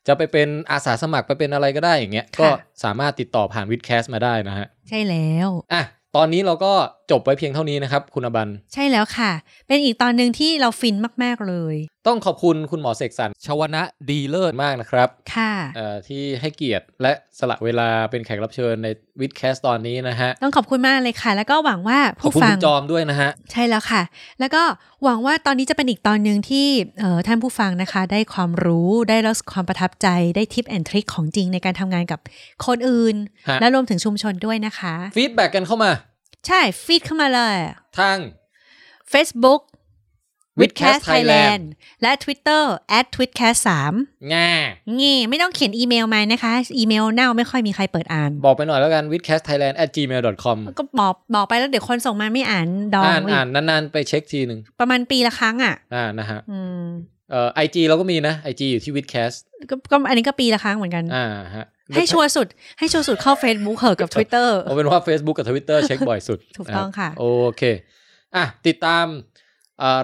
จะไปเป็นอาสาสมัครไปเป็นอะไรก็ได้อย่างเงี้ยก็สามารถติดต่อผ่านวิดแคสมาได้นะฮะ ใช่แล้วอะ ตอนนี้เราก็จบไว้เพียงเท่านี้นะครับ คุณอบัน ใช่แล้วค่ะ เป็นอีกตอนหนึ่งที่เราฟินมาก ๆ เลย ต้องขอบคุณคุณหมอเสกสรรชวนะดีเลิศมากนะครับ ค่ะเอ่อที่ให้เกียรติและสละเวลาเป็นแขกรับเชิญในวิดแคสตอนนี้นะฮะ ต้องขอบคุณมากเลยค่ะ แล้วก็หวังว่าขอบผู้คุณฟัคุงณจอมด้วยนะฮะ ใช่แล้วค่ะ แล้วก็หวังว่าตอนนี้จะเป็นอีกตอนหนึ่งที่เอ่อท่านผู้ฟังนะคะ ได้ความรู้ได้รับความประทับใจได้ tip and trick ของจริงในการทำงานกับคนอื่นฮะและรวมถึงชุมชนด้วยนะคะ feedback กันเข้ามา ใช่ feed เข้ามาเลย ทาง Facebook WiTcast WiTcast Thailand และ Twitter @witcast 3ง่างี้ไม่ต้องเขียนอีเมลมานะคะ อีเมลเน่าไม่ค่อยมีใครเปิดอ่าน บอกไปหน่อยแล้วกัน witcastthailand at gmail com ก็บอกบอกไปแล้วเดี๋ยวคนส่งมาไม่อ่านดองอ่านอีกอ่านนานๆ ไปเช็คทีหนึ่งประมาณปีละครั้งอะ อ่านะฮะอืมเอ่อ IG เราก็มีนะ IG อยู่ที่ witcast ก็ก็อันนี้ก็ปีละครั้งเหมือนกัน อ่าฮะให้ชัวร์สุดให้ชัวร์สุดเข้า Facebook เหอะกับ Twitter เอาเป็นว่า Facebook กับ Twitter เช็คบ่อยสุด ถูกต้องค่ะ โอเค อะ ติดตามเอ่อ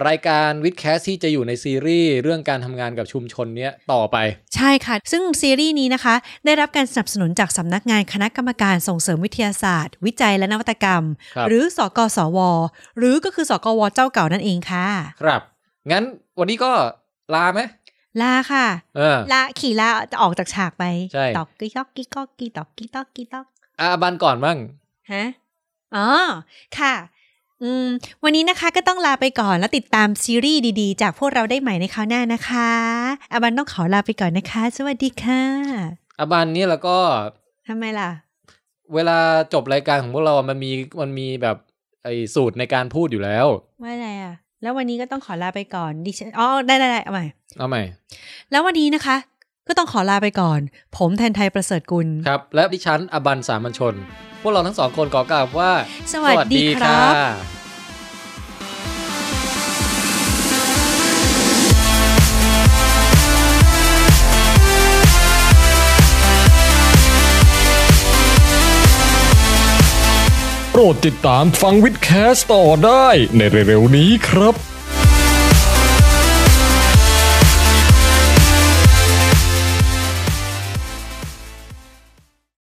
รายการ WiTcast ที่จะอยู่ในซีรีส์เรื่องการทำงานกับชุมชนเนี้ยต่อไป ใช่ค่ะ ซึ่งซีรีส์นี้นะคะ ได้รับการสนับสนุนจากสำนักงานคณะกรรมการส่งเสริมวิทยาศาสตร์ วิจัยและนวัตกรรมครับหรือสกสว หรือก็คือสกวเจ้าเก่านั่นเองค่ะ ครับ งั้นวันนี้ก็ลาไหมลาค่ะเออลาขี่ลาจะออกจากฉากไปใช่ตอกกี้ตอกกี้ตอกกี้ตอกกี้ตอกกี้ตอกอาบันก่อนบ้างฮะอ๋อค่ะ อืม วันนี้นะคะก็ต้องลาไปก่อนแล้วติดตามซีรีส์ดีๆ จากพวกเราได้ใหม่ในคราวหน้านะคะอาบันต้องขอลาไปก่อนนะคะ สวัสดีค่ะอาบันนี่แล้วก็ทำไมล่ะ เวลาจบรายการของพวกเรา มันมีมันมีแบบไอ้สูตรในการพูดอยู่แล้วว่าอะไรอะ แล้ววันนี้ก็ต้องขอลาไปก่อนดิฉันอ๋อได้ได้ได้เอาใหม่เอาใหม่ แล้ววันนี้นะคะ ก็ต้องขอลาไปก่อน ผมแทนไทยประเสริฐกุลครับ และดิฉันอบันสามัญชนพ วกเราทั้งสองคนขอกล่าวว่า สวัสดีครับะโปรดติดตามฟังวิดแคสต่อได้ในเร็วๆนี้ครับ